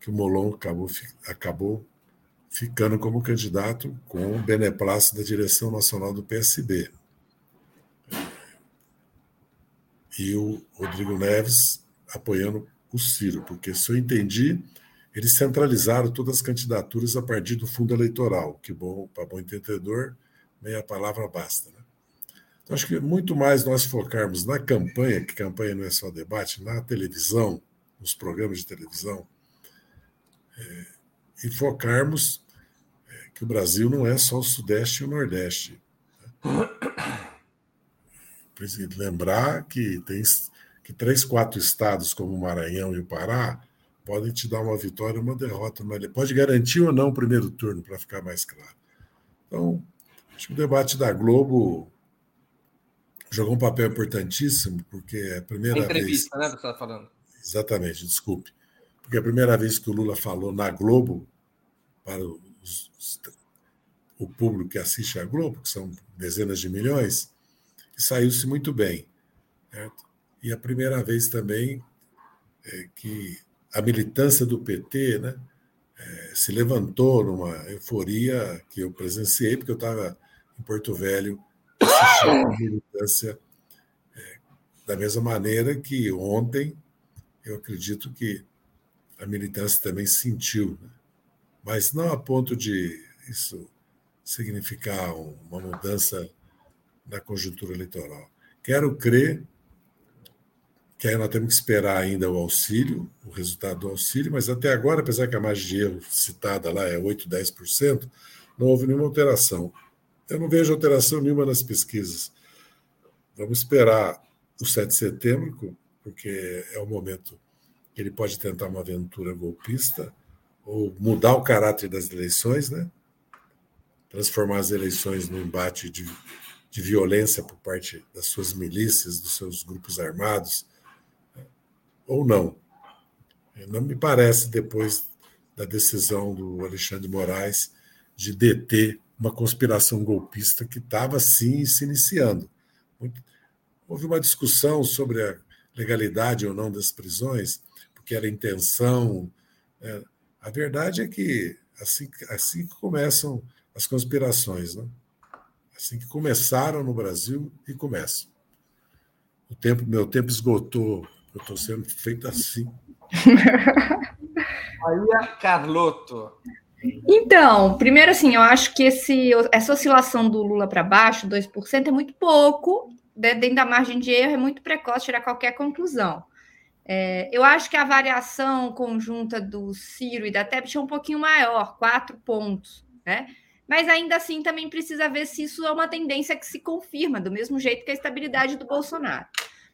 que o Molon acabou, acabou ficando como candidato com o beneplácito da direção nacional do PSB e o Rodrigo Neves apoiando o Ciro, porque, se eu entendi, eles centralizaram todas as candidaturas a partir do fundo eleitoral, que bom, para bom entendedor, meia palavra basta. Então, acho que muito mais nós focarmos na campanha, que campanha não é só debate, na televisão, nos programas de televisão, é, e focarmos é, que o Brasil não é só o Sudeste e o Nordeste. Né? Preciso lembrar que tem que três, quatro estados, como o Maranhão e o Pará, podem te dar uma vitória ou uma derrota. Pode garantir ou não o primeiro turno, para ficar mais claro. Então, acho que o debate da Globo jogou um papel importantíssimo, porque é a primeira a entrevista, vez. né, você está falando? Exatamente, desculpe. Porque é a primeira vez que o Lula falou na Globo, para os, o público que assiste a Globo, que são dezenas de milhões, e saiu-se muito bem. Certo? E a primeira vez também é, que a militância do PT né, é, se levantou numa euforia que eu presenciei, porque eu estava em Porto Velho assistindo a militância é, da mesma maneira que ontem eu acredito que a militância também sentiu, né? mas não a ponto de isso significar uma mudança da conjuntura eleitoral. Quero crer que aí nós temos que esperar ainda o auxílio, o resultado do auxílio, mas até agora, apesar que a margem de erro citada lá é 8, 10%, não houve nenhuma alteração. Eu não vejo alteração nenhuma nas pesquisas. Vamos esperar o 7 de setembro, porque é o momento que ele pode tentar uma aventura golpista ou mudar o caráter das eleições, né? transformar as eleições num embate de de violência por parte das suas milícias, dos seus grupos armados, ou não. Não me parece, depois da decisão do Alexandre Moraes de deter uma conspiração golpista que estava, sim, se iniciando. Houve uma discussão sobre a legalidade ou não das prisões, porque era intenção. Né? A verdade é que assim, assim que começam as conspirações. Né? assim que começaram no Brasil e começam. O tempo, meu tempo esgotou. Eu estou sendo feito assim. Maria Carlotto. Então, primeiro assim, eu acho que esse, essa oscilação do Lula para baixo, 2%, é muito pouco, né? dentro da margem de erro, é muito precoce tirar qualquer conclusão. É, eu acho que a variação conjunta do Ciro e da Tebet é um pouquinho maior, quatro pontos, né? Mas ainda assim também precisa ver se isso é uma tendência que se confirma, do mesmo jeito que a estabilidade do Bolsonaro.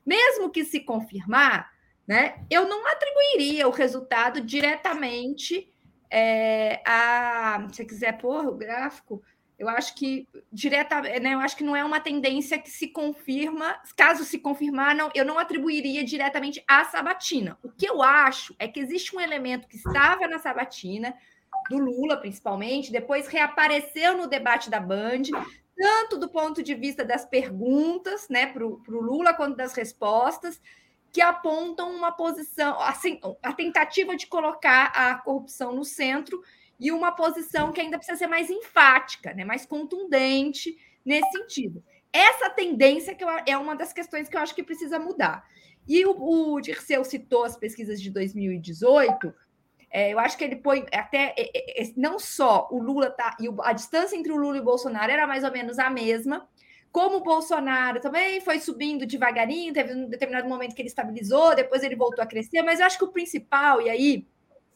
Mesmo que se confirmar, né, eu não atribuiria o resultado diretamente é, a. Se você quiser pôr o gráfico, eu acho que direta, né, eu acho que não é uma tendência que se confirma. Caso se confirmar, não, eu não atribuiria diretamente à sabatina. O que eu acho é que existe um elemento que estava na sabatina, do Lula, principalmente, depois reapareceu no debate da Band, tanto do ponto de vista das perguntas, né, para o Lula, quanto das respostas, que apontam uma posição, assim, a tentativa de colocar a corrupção no centro e uma posição que ainda precisa ser mais enfática, né, mais contundente nesse sentido. Essa tendência que eu, é uma das questões que eu acho que precisa mudar. E o, o Dirceu citou as pesquisas de 2018. É, eu acho que ele põe até é, é, não só o Lula tá e a distância entre o Lula e o Bolsonaro era mais ou menos a mesma, como o Bolsonaro também foi subindo devagarinho, teve um determinado momento que ele estabilizou, depois ele voltou a crescer, mas eu acho que o principal, e aí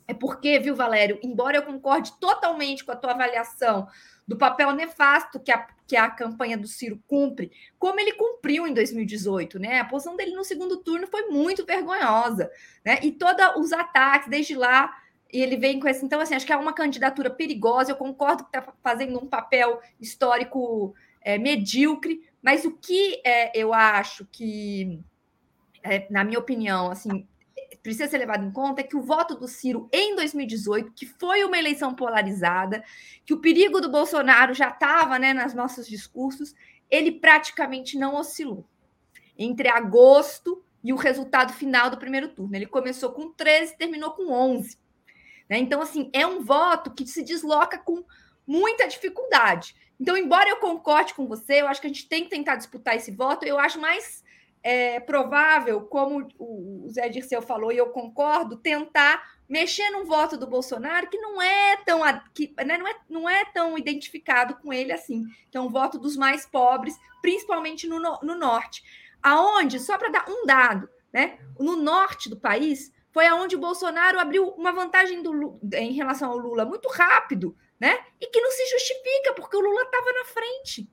é porque, viu, Valério, embora eu concorde totalmente com a tua avaliação do papel nefasto que a, que a campanha do Ciro cumpre, como ele cumpriu em 2018, né? A posição dele no segundo turno foi muito vergonhosa, né? E todos os ataques, desde lá, e ele vem com esse. Então, assim, acho que é uma candidatura perigosa. Eu concordo que está fazendo um papel histórico é, medíocre, mas o que é, eu acho que, é, na minha opinião, assim, precisa ser levado em conta é que o voto do Ciro em 2018, que foi uma eleição polarizada, que o perigo do Bolsonaro já estava né, nos nossos discursos, ele praticamente não oscilou. Entre agosto e o resultado final do primeiro turno. Ele começou com 13 e terminou com 11. Né? Então, assim, é um voto que se desloca com muita dificuldade. Então, embora eu concorde com você, eu acho que a gente tem que tentar disputar esse voto. Eu acho mais é, provável, como o Zé Dirceu falou, e eu concordo, tentar mexer num voto do Bolsonaro que não é tão que, né, não, é, não é tão identificado com ele assim, é um voto dos mais pobres, principalmente no, no norte. Aonde, só para dar um dado, né? No norte do país foi aonde o Bolsonaro abriu uma vantagem do, em relação ao Lula muito rápido né? E que não se justifica, porque o Lula estava na frente.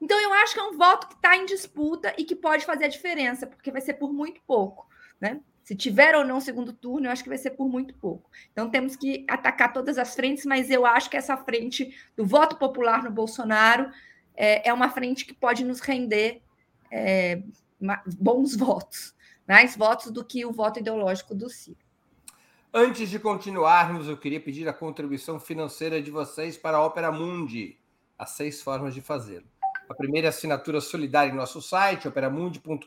Então, eu acho que é um voto que está em disputa e que pode fazer a diferença, porque vai ser por muito pouco, né? Se tiver ou não segundo turno, eu acho que vai ser por muito pouco. Então, temos que atacar todas as frentes, mas eu acho que essa frente do voto popular no Bolsonaro é, é uma frente que pode nos render é, bons votos, mais votos do que o voto ideológico do Ciro. Antes de continuarmos, eu queria pedir a contribuição financeira de vocês para a Opera Mundi. Há seis formas de fazê-lo. A primeira é assinatura solidária em nosso site, operamundi.com.br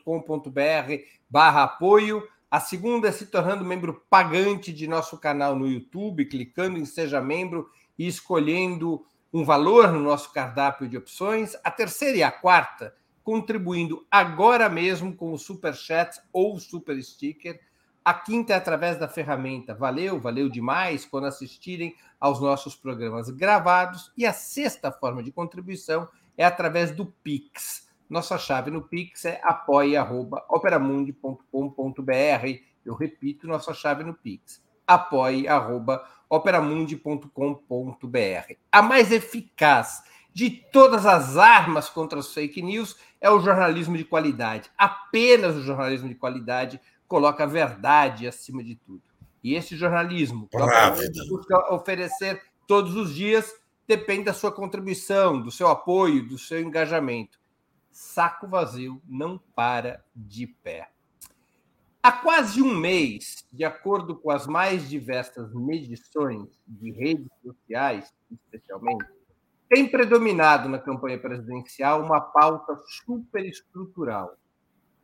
barra apoio. A segunda é se tornando membro pagante de nosso canal no YouTube, clicando em Seja Membro e escolhendo um valor no nosso cardápio de opções. A terceira e a quarta, contribuindo agora mesmo com o Super Chat ou Super Sticker a quinta é através da ferramenta Valeu, valeu demais quando assistirem aos nossos programas gravados. E a sexta forma de contribuição é através do Pix. Nossa chave no Pix é apoia.operamundi.com.br. Eu repito, nossa chave no Pix. apoia.operamundi.com.br. A mais eficaz de todas as armas contra as fake news é o jornalismo de qualidade. Apenas o jornalismo de qualidade coloca a verdade acima de tudo. E esse jornalismo que busca oferecer todos os dias depende da sua contribuição, do seu apoio, do seu engajamento. Saco vazio não para de pé. Há quase um mês, de acordo com as mais diversas medições de redes sociais, especialmente, tem predominado na campanha presidencial uma pauta superestrutural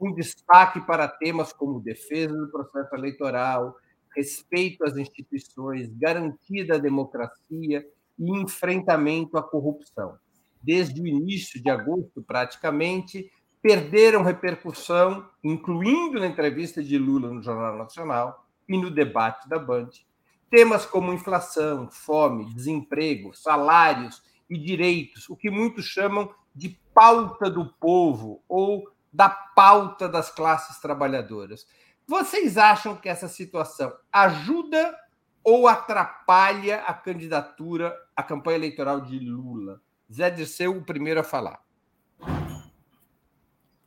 com destaque para temas como defesa do processo eleitoral, respeito às instituições, garantia da democracia e enfrentamento à corrupção. Desde o início de agosto, praticamente, perderam repercussão, incluindo na entrevista de Lula no Jornal Nacional e no debate da Band. Temas como inflação, fome, desemprego, salários e direitos, o que muitos chamam de pauta do povo ou da pauta das classes trabalhadoras. Vocês acham que essa situação ajuda ou atrapalha a candidatura, a campanha eleitoral de Lula? Zé Dirceu, o primeiro a falar.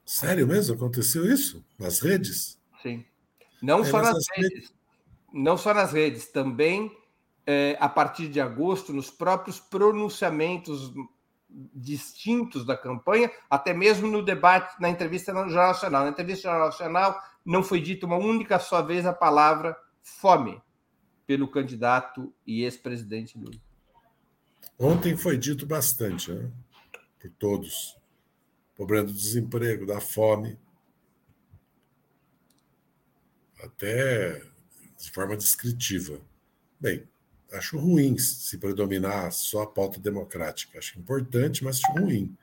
Sério mesmo? Aconteceu isso? Nas redes? Sim. Não é, só nas redes. redes. Não só nas redes, também é, a partir de agosto, nos próprios pronunciamentos distintos da campanha, até mesmo no debate, na entrevista no Jornal Nacional. Na entrevista no Jornal Nacional não foi dita uma única só vez a palavra fome pelo candidato e ex-presidente Lula. Ontem foi dito bastante, né? por todos. O problema do desemprego, da fome. Até de forma descritiva. Bem, acho ruim se predominar só a pauta democrática. Acho importante, mas acho ruim.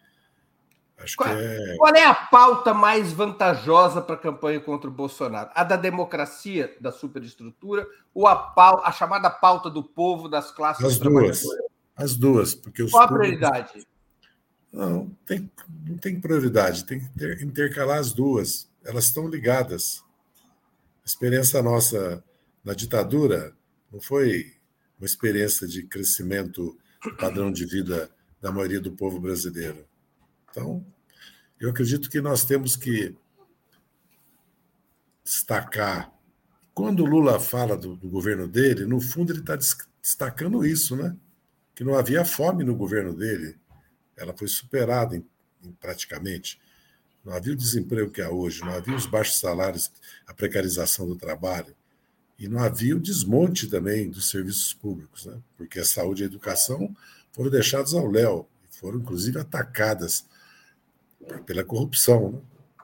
Acho qual, é... qual é a pauta mais vantajosa para a campanha contra o Bolsonaro? A da democracia, da superestrutura, ou a, pau, a chamada pauta do povo, das classes As duas. As duas. Porque os qual a prioridade? Não, tem, não tem prioridade. Tem que intercalar as duas. Elas estão ligadas. A experiência nossa na ditadura não foi uma experiência de crescimento padrão de vida da maioria do povo brasileiro. Então, eu acredito que nós temos que destacar. Quando o Lula fala do, do governo dele, no fundo ele está destacando isso, né? Que não havia fome no governo dele. Ela foi superada em, em praticamente. Não havia o desemprego que há hoje, não havia os baixos salários, a precarização do trabalho. E não havia o desmonte também dos serviços públicos, né? porque a saúde e a educação foram deixados ao léu, foram inclusive atacadas pela corrupção, né?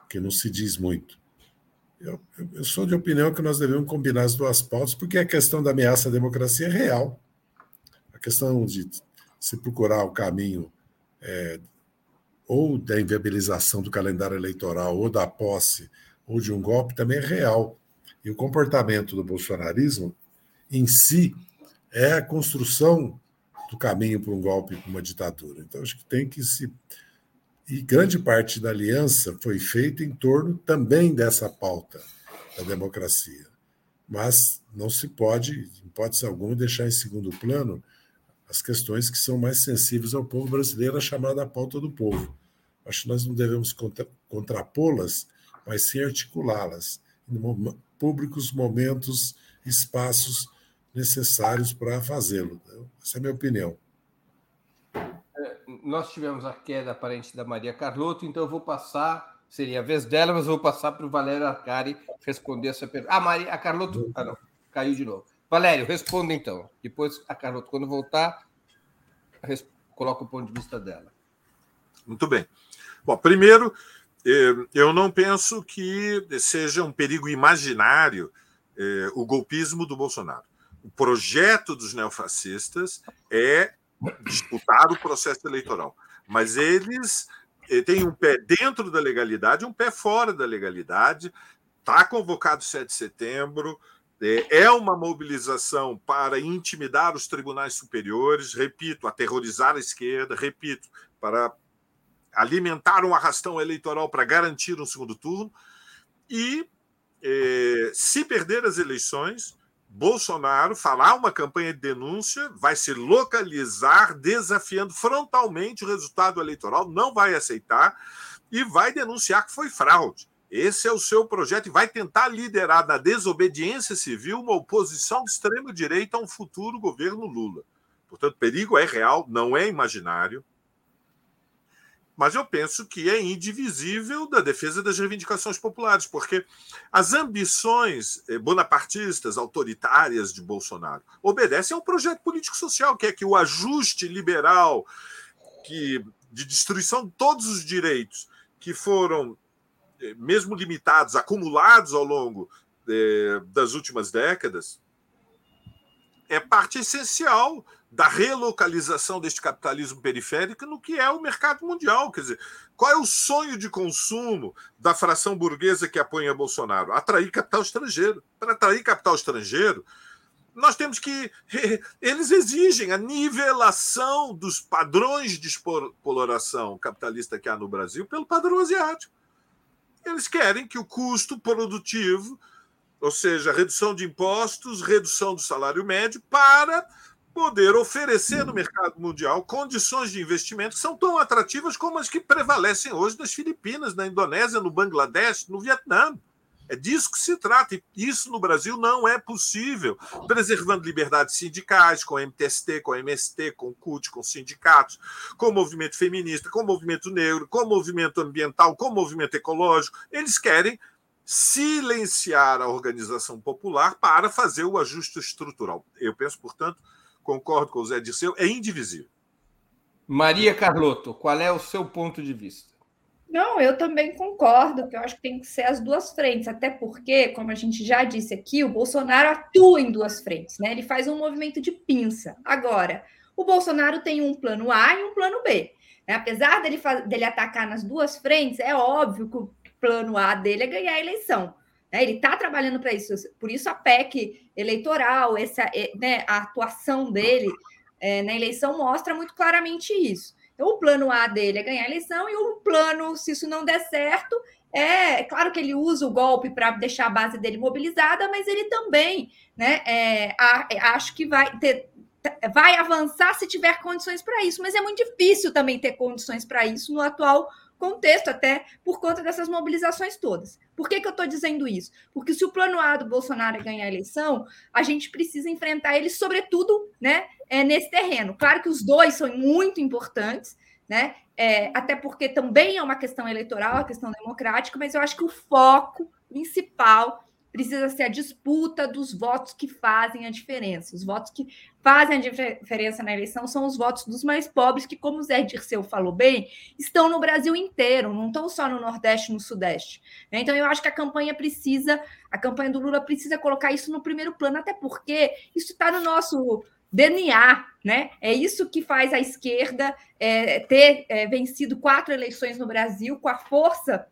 que não se diz muito. Eu, eu, sou de opinião que nós devemos combinar as duas pautas, porque a questão da ameaça à democracia é real. A questão de se procurar o caminho é, ou da inviabilização do calendário eleitoral, ou da posse, ou de um golpe também é real. E o comportamento do bolsonarismo em si é a construção do caminho para um golpe, para uma ditadura. Então, acho que tem que se. E grande parte da aliança foi feita em torno também dessa pauta da democracia. Mas não se pode, em hipótese alguma, deixar em segundo plano as questões que são mais sensíveis ao povo brasileiro, a chamada pauta do povo. Acho que nós não devemos contra, contrapô-las, mas sim articulá-las públicos, momentos, espaços necessários para fazê-lo. Essa é a minha opinião. É, nós tivemos a queda aparente da Maria Carlotto, então eu vou passar, seria a vez dela, mas eu vou passar para o Valério Arcari responder essa pergunta. Ah, Maria, a Carlotto. Ah, não, caiu de novo. Valério, responda então. Depois a Carlotto, quando voltar, coloca o ponto de vista dela. Muito bem. Bom, primeiro, eu não penso que seja um perigo imaginário é, o golpismo do Bolsonaro. O projeto dos neofascistas é disputar o processo eleitoral, mas eles é, têm um pé dentro da legalidade, um pé fora da legalidade. Está convocado 7 de setembro, é uma mobilização para intimidar os tribunais superiores, repito, aterrorizar a esquerda, repito, para alimentar um arrastão eleitoral para garantir um segundo turno e, eh, se perder as eleições, Bolsonaro fará uma campanha de denúncia, vai se localizar, desafiando frontalmente o resultado eleitoral, não vai aceitar e vai denunciar que foi fraude. Esse é o seu projeto e vai tentar liderar na desobediência civil uma oposição de extrema-direita a um futuro governo Lula. Portanto, perigo é real, não é imaginário mas eu penso que é indivisível da defesa das reivindicações populares, porque as ambições eh, bonapartistas, autoritárias de Bolsonaro obedecem a um projeto político-social, que é que o ajuste liberal que, de destruição de todos os direitos que foram, eh, mesmo limitados, acumulados ao longo eh, das últimas décadas, é parte essencial da relocalização deste capitalismo periférico no que é o mercado mundial. Quer dizer, Qual é o sonho de consumo da fração burguesa que apoia Bolsonaro? Atrair capital estrangeiro. Para atrair capital estrangeiro, nós temos que. Eles exigem a nivelação dos padrões de exploração capitalista que há no Brasil pelo padrão asiático. Eles querem que o custo produtivo, ou seja, redução de impostos, redução do salário médio, para poder oferecer no mercado mundial condições de investimento que são tão atrativas como as que prevalecem hoje nas Filipinas, na Indonésia, no Bangladesh, no Vietnã. É disso que se trata, e isso no Brasil não é possível, preservando liberdades sindicais, com MTST, com MST, com CUT, com sindicatos, com movimento feminista, com movimento negro, com movimento ambiental, com movimento ecológico. Eles querem silenciar a organização popular para fazer o ajuste estrutural. Eu penso, portanto, concordo com o Zé Dirceu, é indivisível. Maria Carlotto, qual é o seu ponto de vista? Não, eu também concordo que eu acho que tem que ser as duas frentes, até porque, como a gente já disse aqui, o Bolsonaro atua em duas frentes, né? Ele faz um movimento de pinça. Agora, o Bolsonaro tem um plano A e um plano B. Né? Apesar dele, dele atacar nas duas frentes, é óbvio que o plano A dele é ganhar a eleição. Né? Ele está trabalhando para isso, por isso a PEC eleitoral, essa, né, a atuação dele é, na eleição mostra muito claramente isso. Então, o plano A dele é ganhar a eleição, e o plano, se isso não der certo, é, é claro que ele usa o golpe para deixar a base dele mobilizada, mas ele também, né, é, a, é, acho que vai ter, vai avançar se tiver condições para isso, mas é muito difícil também ter condições para isso no atual contexto, até por conta dessas mobilizações todas. Por que, que eu estou dizendo isso? Porque se o plano A do Bolsonaro é ganhar a eleição, a gente precisa enfrentar ele, sobretudo, né, é, nesse terreno. Claro que os dois são muito importantes, né? É, até porque também é uma questão eleitoral, a questão democrática, mas eu acho que o foco principal precisa ser a disputa dos votos que fazem a diferença. Os votos que fazem a diferença na eleição são os votos dos mais pobres, que, como o Zé Dirceu falou bem, estão no Brasil inteiro, não estão só no Nordeste e no Sudeste. Então, eu acho que a campanha precisa, a campanha do Lula precisa colocar isso no primeiro plano, até porque isso está no nosso DNA, né? É isso que faz a esquerda é, ter é, vencido quatro eleições no Brasil com a força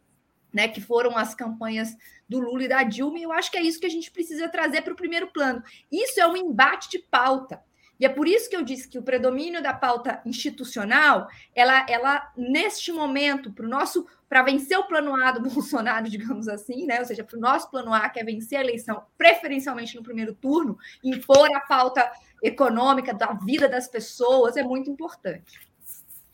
né, que foram as campanhas do Lula e da Dilma, e eu acho que é isso que a gente precisa trazer para o primeiro plano. Isso é um embate de pauta. E é por isso que eu disse que o predomínio da pauta institucional, ela, ela neste momento, para o nosso, para vencer o plano A do Bolsonaro, digamos assim, né? Ou seja, para o nosso plano A, que é vencer a eleição, preferencialmente no primeiro turno, impor a pauta econômica da vida das pessoas, é muito importante.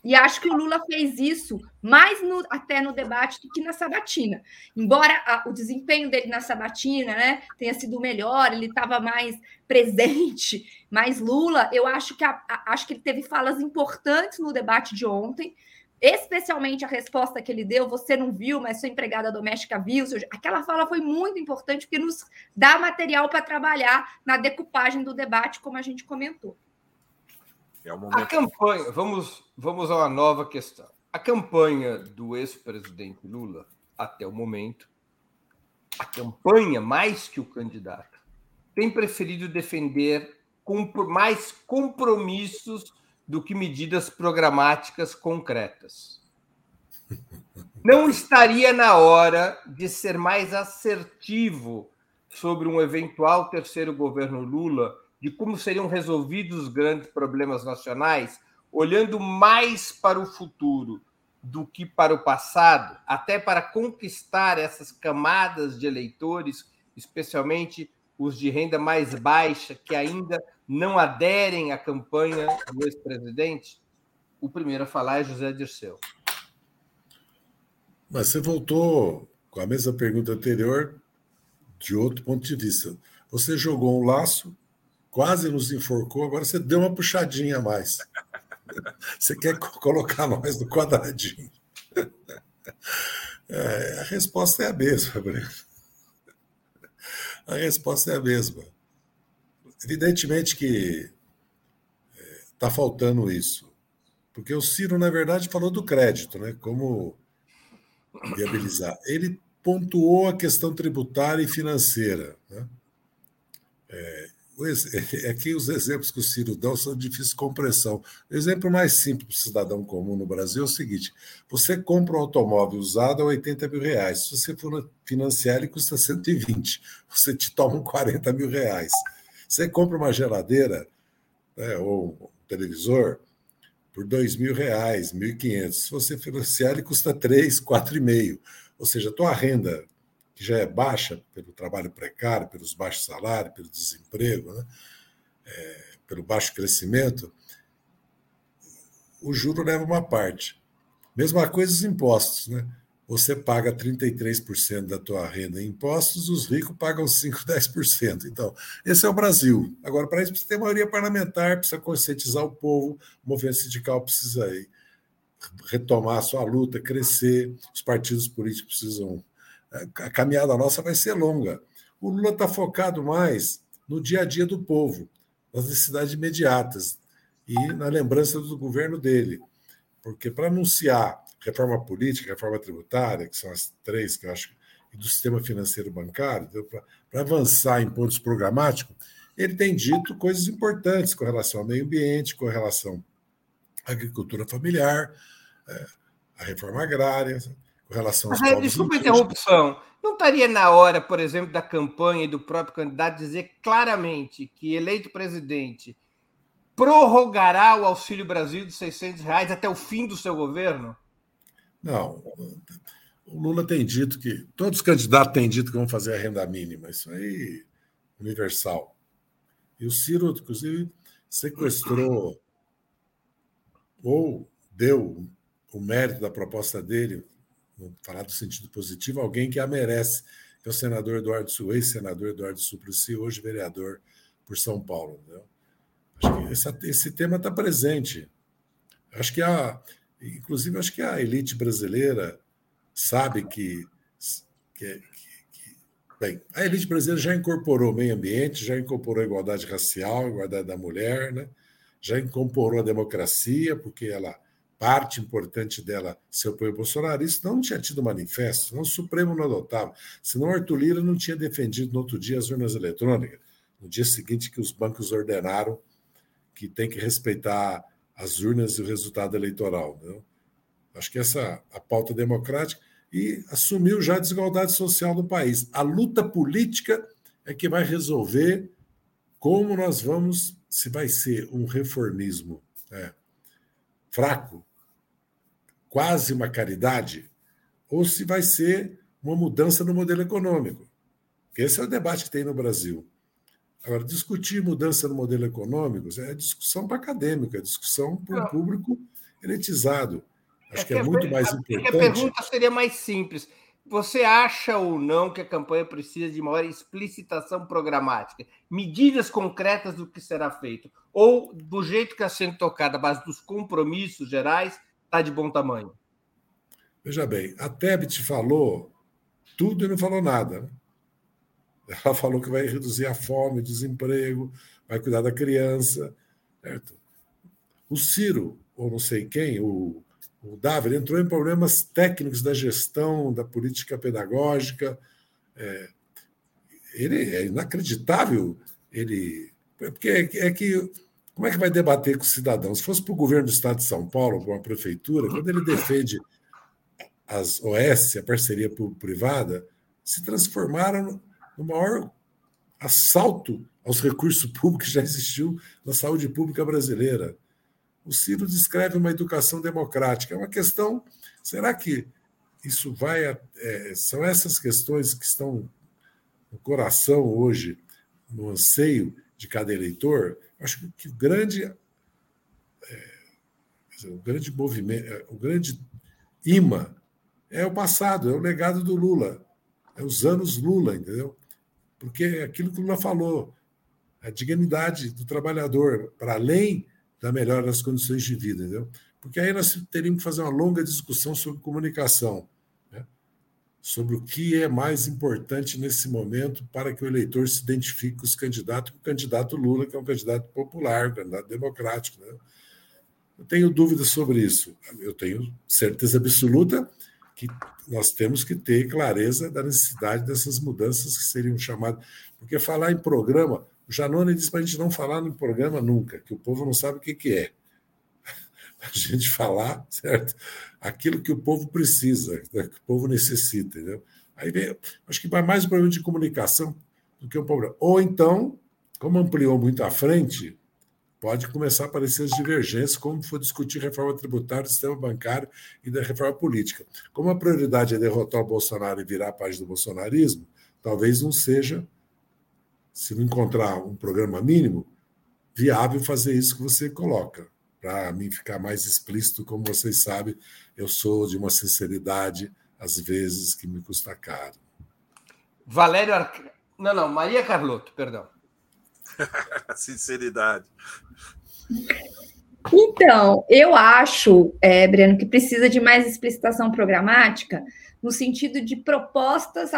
E acho que o Lula fez isso mais no, até no debate do que na sabatina. Embora a, o desempenho dele na sabatina né, tenha sido melhor, ele estava mais presente, mais Lula, eu acho que, a, a, acho que ele teve falas importantes no debate de ontem, especialmente a resposta que ele deu, você não viu, mas sua empregada doméstica viu. Aquela fala foi muito importante porque nos dá material para trabalhar na decupagem do debate, como a gente comentou. É momento... A campanha, vamos, vamos a uma nova questão. A campanha do ex-presidente Lula, até o momento, a campanha, mais que o candidato, tem preferido defender mais compromissos do que medidas programáticas concretas. Não estaria na hora de ser mais assertivo sobre um eventual terceiro governo Lula de como seriam resolvidos os grandes problemas nacionais, olhando mais para o futuro do que para o passado, até para conquistar essas camadas de eleitores, especialmente os de renda mais baixa, que ainda não aderem à campanha do ex-presidente? O primeiro a falar é José Dirceu. Mas você voltou com a mesma pergunta anterior de outro ponto de vista. Você jogou um laço quase nos enforcou, agora você deu uma puxadinha a mais. Você quer colocar nós no quadradinho. É, a resposta é a mesma, Breno. A resposta é a mesma. Evidentemente que está é, faltando isso. Porque o Ciro, na verdade, falou do crédito, né? Como viabilizar. Ele pontuou a questão tributária e financeira. Né? É, é que os exemplos que o Ciro dá são de difícil compreensão. O exemplo mais simples para o cidadão comum no Brasil é o seguinte: você compra um automóvel usado a 80 mil reais. Se você for financiar, ele custa 120. Você te toma 40 mil reais. Você compra uma geladeira né, ou um televisor por 2 mil reais, 1.500. Se você financiar, ele custa 3, 4,5. Ou seja, a tua renda que já é baixa pelo trabalho precário, pelos baixos salários, pelo desemprego, né? é, pelo baixo crescimento, o juro leva uma parte. Mesma coisa os impostos, né? Você paga 33% da tua renda em impostos, os ricos pagam 5, 10%. Então, esse é o Brasil. Agora, para isso precisa ter maioria parlamentar, precisa conscientizar o povo, o movimento sindical precisa retomar a sua luta, crescer, os partidos políticos precisam a caminhada nossa vai ser longa. O Lula está focado mais no dia a dia do povo, nas necessidades imediatas e na lembrança do governo dele. Porque para anunciar reforma política, reforma tributária, que são as três que eu acho, e do sistema financeiro bancário, para avançar em pontos programáticos, ele tem dito coisas importantes com relação ao meio ambiente, com relação à agricultura familiar, é, à reforma agrária, com relação aos Mas, Desculpa a interrupção. Não estaria na hora, por exemplo, da campanha e do próprio candidato dizer claramente que, eleito presidente, prorrogará o Auxílio Brasil de 600 reais até o fim do seu governo? Não. O Lula tem dito que. Todos os candidatos têm dito que vão fazer a renda mínima. Isso aí universal. E o Ciro, inclusive, sequestrou ou deu o mérito da proposta dele vou falar do sentido positivo, alguém que a merece, que é o senador Eduardo Sul, ex-senador Eduardo Suplicy, hoje vereador por São Paulo. Entendeu? Acho que esse, esse tema está presente. Acho que a, inclusive, acho que a elite brasileira sabe que, que, que, bem, a elite brasileira já incorporou o meio ambiente, já incorporou igualdade racial, igualdade da mulher, né? já incorporou a democracia, porque ela parte importante dela se opõe ao Bolsonaro, isso não tinha tido manifesto, senão o Supremo não adotava, senão Arthur Lira não tinha defendido no outro dia as urnas eletrônicas, no dia seguinte que os bancos ordenaram que tem que respeitar as urnas e o resultado eleitoral. Né? Acho que essa a pauta democrática e assumiu já a desigualdade social do país. A luta política é que vai resolver como nós vamos, se vai ser um reformismo é, fraco, quase uma caridade, ou se vai ser uma mudança no modelo econômico. Esse é o debate que tem no Brasil. Agora, discutir mudança no modelo econômico é discussão para acadêmica, é discussão para o público elitizado. Acho é que é muito mais importante. A pergunta seria mais simples. Você acha ou não que a campanha precisa de maior explicitação programática, medidas concretas do que será feito? Ou, do jeito que está sendo tocada, a base dos compromissos gerais, está de bom tamanho? Veja bem, a Tebet falou tudo e não falou nada. Ela falou que vai reduzir a fome, o desemprego, vai cuidar da criança. Certo? O Ciro, ou não sei quem, o o Davi entrou em problemas técnicos da gestão, da política pedagógica. É, ele é inacreditável. Ele, porque é, é, que como é que vai debater com o cidadão? Se fosse para o governo do Estado de São Paulo, para uma prefeitura, quando ele defende as OS, a parceria público-privada, se transformaram no maior assalto aos recursos públicos que já existiu na saúde pública brasileira. O Ciro descreve uma educação democrática. É uma questão. Será que isso vai. É, são essas questões que estão no coração hoje, no anseio de cada eleitor? Acho que o grande. É, o grande movimento, é, o grande imã é o passado, é o legado do Lula, é os anos Lula, entendeu? Porque é aquilo que o Lula falou, a dignidade do trabalhador, para além da melhora das condições de vida, entendeu? Porque aí nós teríamos que fazer uma longa discussão sobre comunicação, né? sobre o que é mais importante nesse momento para que o eleitor se identifique com os candidatos, com o candidato Lula, que é um candidato popular, um candidato democrático. Né? Eu tenho dúvidas sobre isso. Eu tenho certeza absoluta que nós temos que ter clareza da necessidade dessas mudanças que seriam chamadas. Porque falar em programa, o Janone diz para a gente não falar no programa nunca, que o povo não sabe o que, que é. A gente falar, certo? Aquilo que o povo precisa, né, que o povo necessita, entendeu? Aí vem, acho que vai mais um problema de comunicação do que um problema. Ou então, como ampliou muito à frente, pode começar a aparecer as divergências, como foi discutir reforma tributária, sistema bancário e da reforma política. Como a prioridade é derrotar o Bolsonaro e virar a página do bolsonarismo, talvez não seja, se não encontrar um programa mínimo, viável fazer isso que você coloca. Para mim ficar mais explícito, como vocês sabem, eu sou de uma sinceridade, às vezes, que me custa caro. Valério Ar... Não, não, Maria Carlotto, perdão. Sinceridade. Então, eu acho, é, Breno, que precisa de mais explicitação programática no sentido de propostas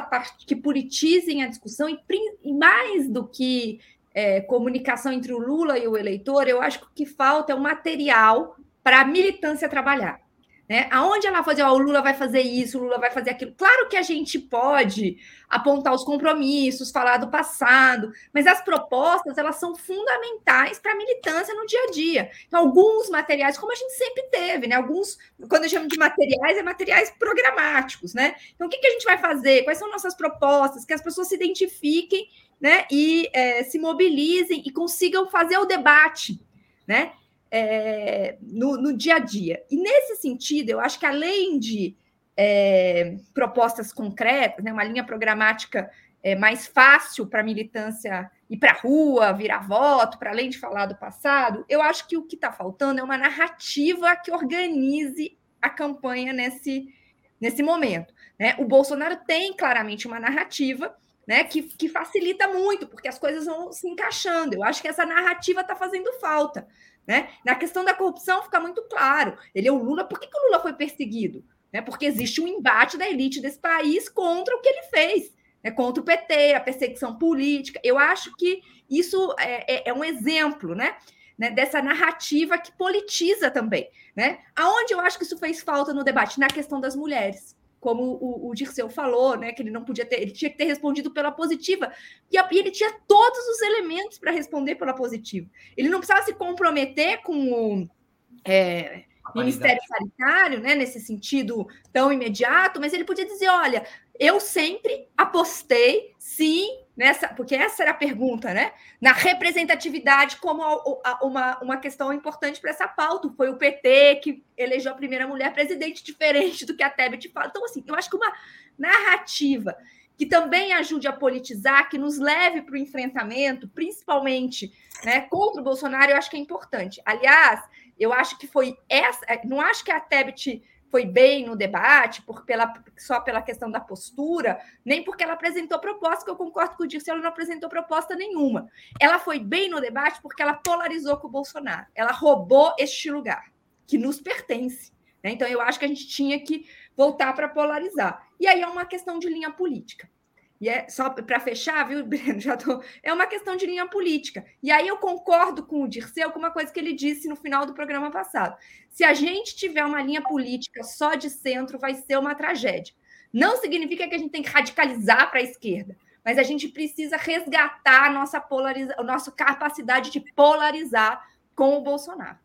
que politizem a discussão e, e mais do que é, comunicação entre o Lula e o eleitor, eu acho que o que falta é um material para a militância trabalhar. Né? Aonde ela fazer, ó, o Lula vai fazer isso, o Lula vai fazer aquilo. Claro que a gente pode apontar os compromissos, falar do passado, mas as propostas elas são fundamentais para a militância no dia a dia. Então, alguns materiais, como a gente sempre teve, né? Alguns, quando eu chamo de materiais, é materiais programáticos, né? Então, o que, que a gente vai fazer? Quais são nossas propostas? Que as pessoas se identifiquem né? e é, se mobilizem e consigam fazer o debate, né? É, no, no, dia a dia. E nesse sentido, eu acho que além de é, propostas concretas, né, uma linha programática é, mais fácil para a militância ir para a rua, virar voto, para além de falar do passado, eu acho que o que está faltando é uma narrativa que organize a campanha nesse, nesse momento. Né? O Bolsonaro tem claramente uma narrativa né, que, que facilita muito, porque as coisas vão se encaixando. Eu acho que essa narrativa está fazendo falta. Né? Na questão da corrupção fica muito claro. Ele é o Lula. Por que, que o Lula foi perseguido? Né? Porque existe um embate da elite desse país contra o que ele fez, né? contra o PT, a perseguição política. Eu acho que isso é, é, é um exemplo, né? Né, dessa narrativa que politiza também. Né? Aonde eu acho que isso fez falta no debate? Na questão das mulheres como o, o Dirceu falou, né, que ele não podia ter, ele tinha que ter respondido pela positiva, e, a, e ele tinha todos os elementos para responder pela positiva. Ele não precisava se comprometer com o é, Ministério Sanitário, né, nesse sentido tão imediato, mas ele podia dizer: olha, eu sempre apostei, sim, nessa, porque essa era a pergunta, né? Na representatividade como uma, uma questão importante para essa pauta. Foi o PT que elegeu a primeira mulher presidente, diferente do que a Tebet fala. Então, assim, eu acho que uma narrativa que também ajude a politizar, que nos leve para o enfrentamento, principalmente né, contra o Bolsonaro, eu acho que é importante. Aliás, eu acho que foi essa. Não acho que a Tebet foi bem no debate, por, pela, só pela questão da postura, nem porque ela apresentou proposta, que eu concordo com o Dirceu, ela não apresentou proposta nenhuma. Ela foi bem no debate porque ela polarizou com o Bolsonaro. Ela roubou este lugar, que nos pertence. Né? Então, eu acho que a gente tinha que voltar para polarizar. E aí é uma questão de linha política. E é só para fechar, viu, Breno? Já tô... É uma questão de linha política. E aí eu concordo com o Dirceu com uma coisa que ele disse no final do programa passado. Se a gente tiver uma linha política só de centro, vai ser uma tragédia. Não significa que a gente tem que radicalizar para a esquerda, mas a gente precisa resgatar a nossa, polariza... a nossa capacidade de polarizar com o Bolsonaro.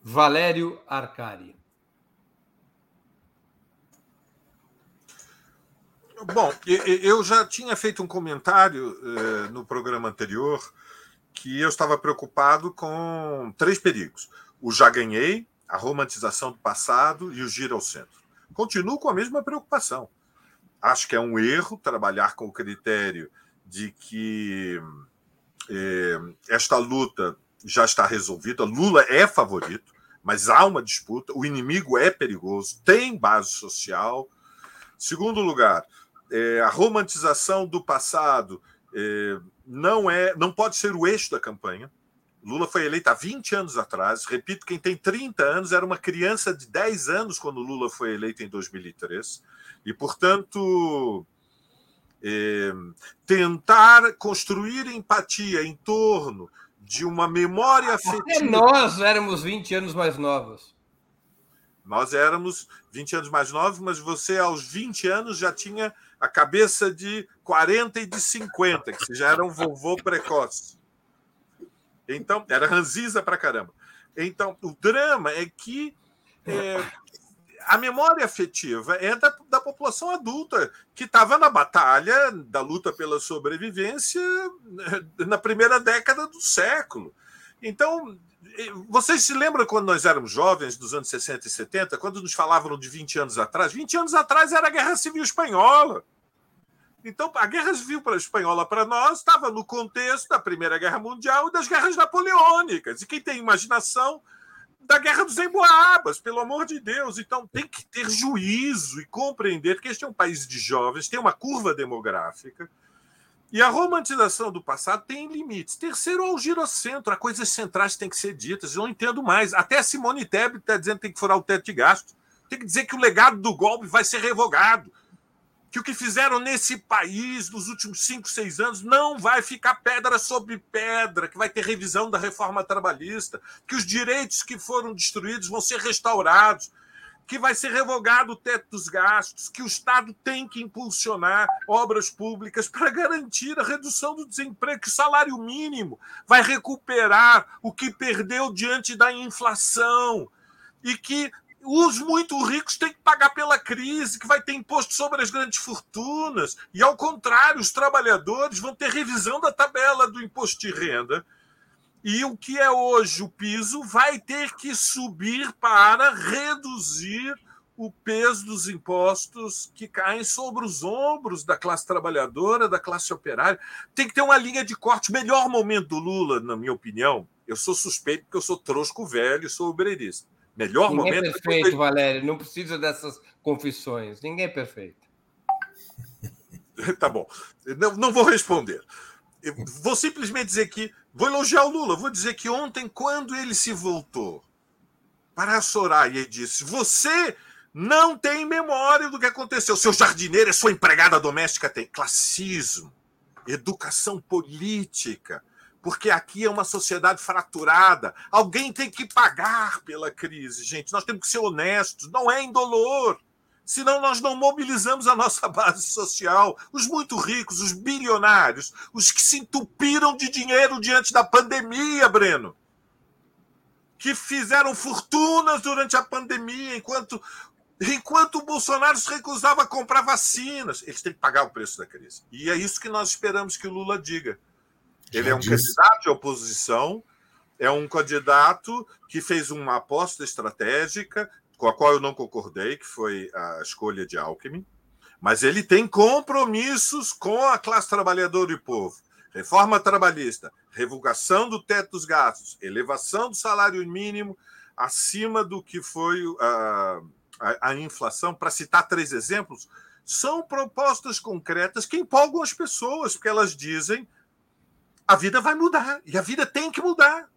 Valério Arcari. Bom, eu já tinha feito um comentário eh, no programa anterior que eu estava preocupado com três perigos: o já ganhei, a romantização do passado e o giro ao centro. Continuo com a mesma preocupação. Acho que é um erro trabalhar com o critério de que eh, esta luta já está resolvida. Lula é favorito, mas há uma disputa. O inimigo é perigoso, tem base social. Segundo lugar, é, a romantização do passado é, não é, não pode ser o eixo da campanha. Lula foi eleito há 20 anos atrás. Repito, quem tem 30 anos era uma criança de 10 anos quando Lula foi eleito em 2003. E, portanto, é, tentar construir empatia em torno de uma memória afetiva. Até nós éramos 20 anos mais novos. Nós éramos 20 anos mais novos, mas você, aos 20 anos, já tinha a cabeça de 40 e de 50, que já era um vovô precoce. Então, era ranziza pra caramba. Então, o drama é que é, a memória afetiva é da, da população adulta que estava na batalha da luta pela sobrevivência né, na primeira década do século. Então, vocês se lembram quando nós éramos jovens, dos anos 60 e 70, quando nos falavam de 20 anos atrás? 20 anos atrás era a Guerra Civil Espanhola. Então, a Guerra Civil Espanhola para nós estava no contexto da Primeira Guerra Mundial e das guerras napoleônicas. E quem tem imaginação da Guerra dos Emboabas, pelo amor de Deus. Então, tem que ter juízo e compreender que este é um país de jovens, tem uma curva demográfica. E a romantização do passado tem limites. Terceiro, ao girocentro, as coisas centrais têm que ser ditas. Eu não entendo mais. Até a Simone Tebet está dizendo que tem que furar o teto de gasto. Tem que dizer que o legado do golpe vai ser revogado que o que fizeram nesse país nos últimos cinco, seis anos não vai ficar pedra sobre pedra, que vai ter revisão da reforma trabalhista, que os direitos que foram destruídos vão ser restaurados, que vai ser revogado o teto dos gastos, que o Estado tem que impulsionar obras públicas para garantir a redução do desemprego, que o salário mínimo vai recuperar o que perdeu diante da inflação e que os muito ricos têm que pagar pela crise, que vai ter imposto sobre as grandes fortunas. E, ao contrário, os trabalhadores vão ter revisão da tabela do imposto de renda. E o que é hoje o piso vai ter que subir para reduzir o peso dos impostos que caem sobre os ombros da classe trabalhadora, da classe operária. Tem que ter uma linha de corte. Melhor momento do Lula, na minha opinião, eu sou suspeito porque eu sou trosco velho, sou obreirista Melhor Ninguém momento. é perfeito, Valério. Não precisa dessas confissões. Ninguém é perfeito. tá bom. Não, não vou responder. Eu vou simplesmente dizer que. Vou elogiar o Lula. Vou dizer que ontem, quando ele se voltou para a Soraya e disse: Você não tem memória do que aconteceu. Seu jardineiro é sua empregada doméstica. Tem classismo, educação política porque aqui é uma sociedade fraturada. Alguém tem que pagar pela crise, gente. Nós temos que ser honestos, não é indolor. Senão nós não mobilizamos a nossa base social. Os muito ricos, os bilionários, os que se entupiram de dinheiro diante da pandemia, Breno. Que fizeram fortunas durante a pandemia, enquanto, enquanto o Bolsonaro se recusava a comprar vacinas. Eles têm que pagar o preço da crise. E é isso que nós esperamos que o Lula diga ele é um disse. candidato de oposição, é um candidato que fez uma aposta estratégica, com a qual eu não concordei, que foi a escolha de Alckmin, mas ele tem compromissos com a classe trabalhadora e povo. Reforma trabalhista, revogação do teto dos gastos, elevação do salário mínimo acima do que foi a, a, a inflação, para citar três exemplos, são propostas concretas que empolgam as pessoas, porque elas dizem a vida vai mudar. E a vida tem que mudar.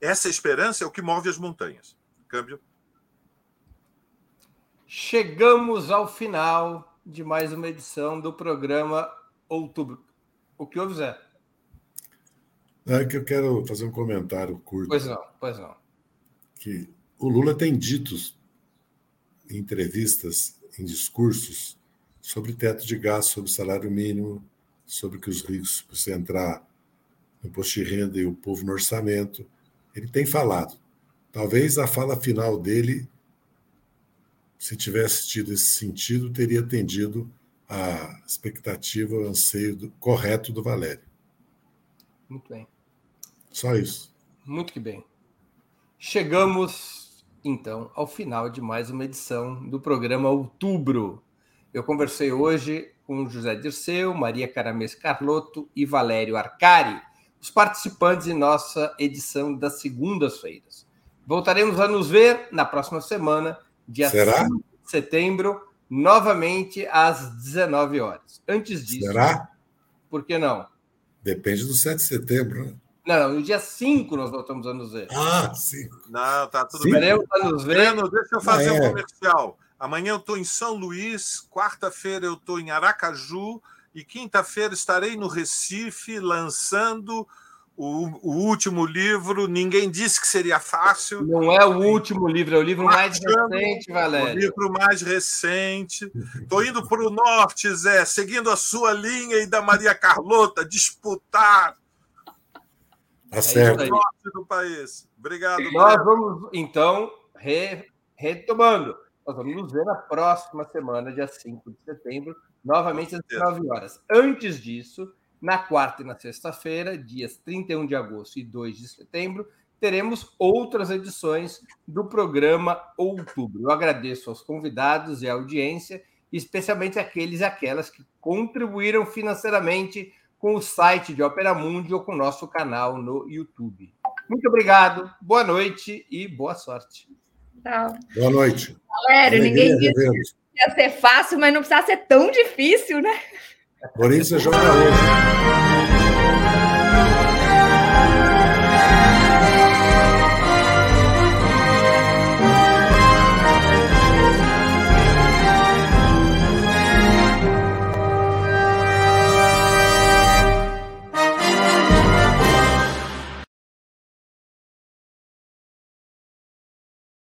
Essa esperança é o que move as montanhas. Câmbio. Chegamos ao final de mais uma edição do programa Outubro. O que houve, Zé? É que eu quero fazer um comentário curto. Pois não, pois não. Que o Lula tem dito em entrevistas, em discursos, sobre teto de gasto, sobre salário mínimo, sobre que os ricos, você entrar imposto de renda e o povo no orçamento. Ele tem falado. Talvez a fala final dele, se tivesse tido esse sentido, teria atendido a expectativa, o anseio do, correto do Valério. Muito bem. Só isso. Muito que bem. Chegamos, então, ao final de mais uma edição do programa Outubro. Eu conversei hoje com José Dirceu, Maria Caramês Carlotto e Valério Arcari os participantes em nossa edição das segundas-feiras. Voltaremos a nos ver na próxima semana, dia Será? 5 de setembro, novamente às 19 horas. Antes disso. Será? Por que não? Depende do 7 de setembro, né? Não, no dia 5 nós voltamos a nos ver. Ah, sim. Não, tá tudo bem. a nos ver. Breno, deixa eu fazer um é. comercial. Amanhã eu estou em São Luís, quarta-feira eu estou em Aracaju, e quinta-feira estarei no Recife lançando o, o, último livro, ninguém disse que seria fácil. Não é o último livro, é o livro mais recente, Valério. O livro mais recente. Estou indo para o norte, Zé, seguindo a sua linha e da Maria Carlota, disputar. Tá certo. o norte do país. Obrigado. Nós vamos, então, re, retomando. Nós vamos nos ver na próxima semana, dia 5 de setembro, novamente às 19 horas. Antes disso, na quarta e na sexta-feira, dias 31 de agosto e 2 de setembro, teremos outras edições do programa Outubro. Eu agradeço aos convidados e à audiência, especialmente aqueles e aquelas que contribuíram financeiramente com o site de Opera Mundi ou com o nosso canal no YouTube. Muito obrigado, boa noite e boa sorte. Tchau. Boa noite. Valério, ninguém disse que ia ser fácil, mas não precisa ser tão difícil, né? Corinthians joga hoje.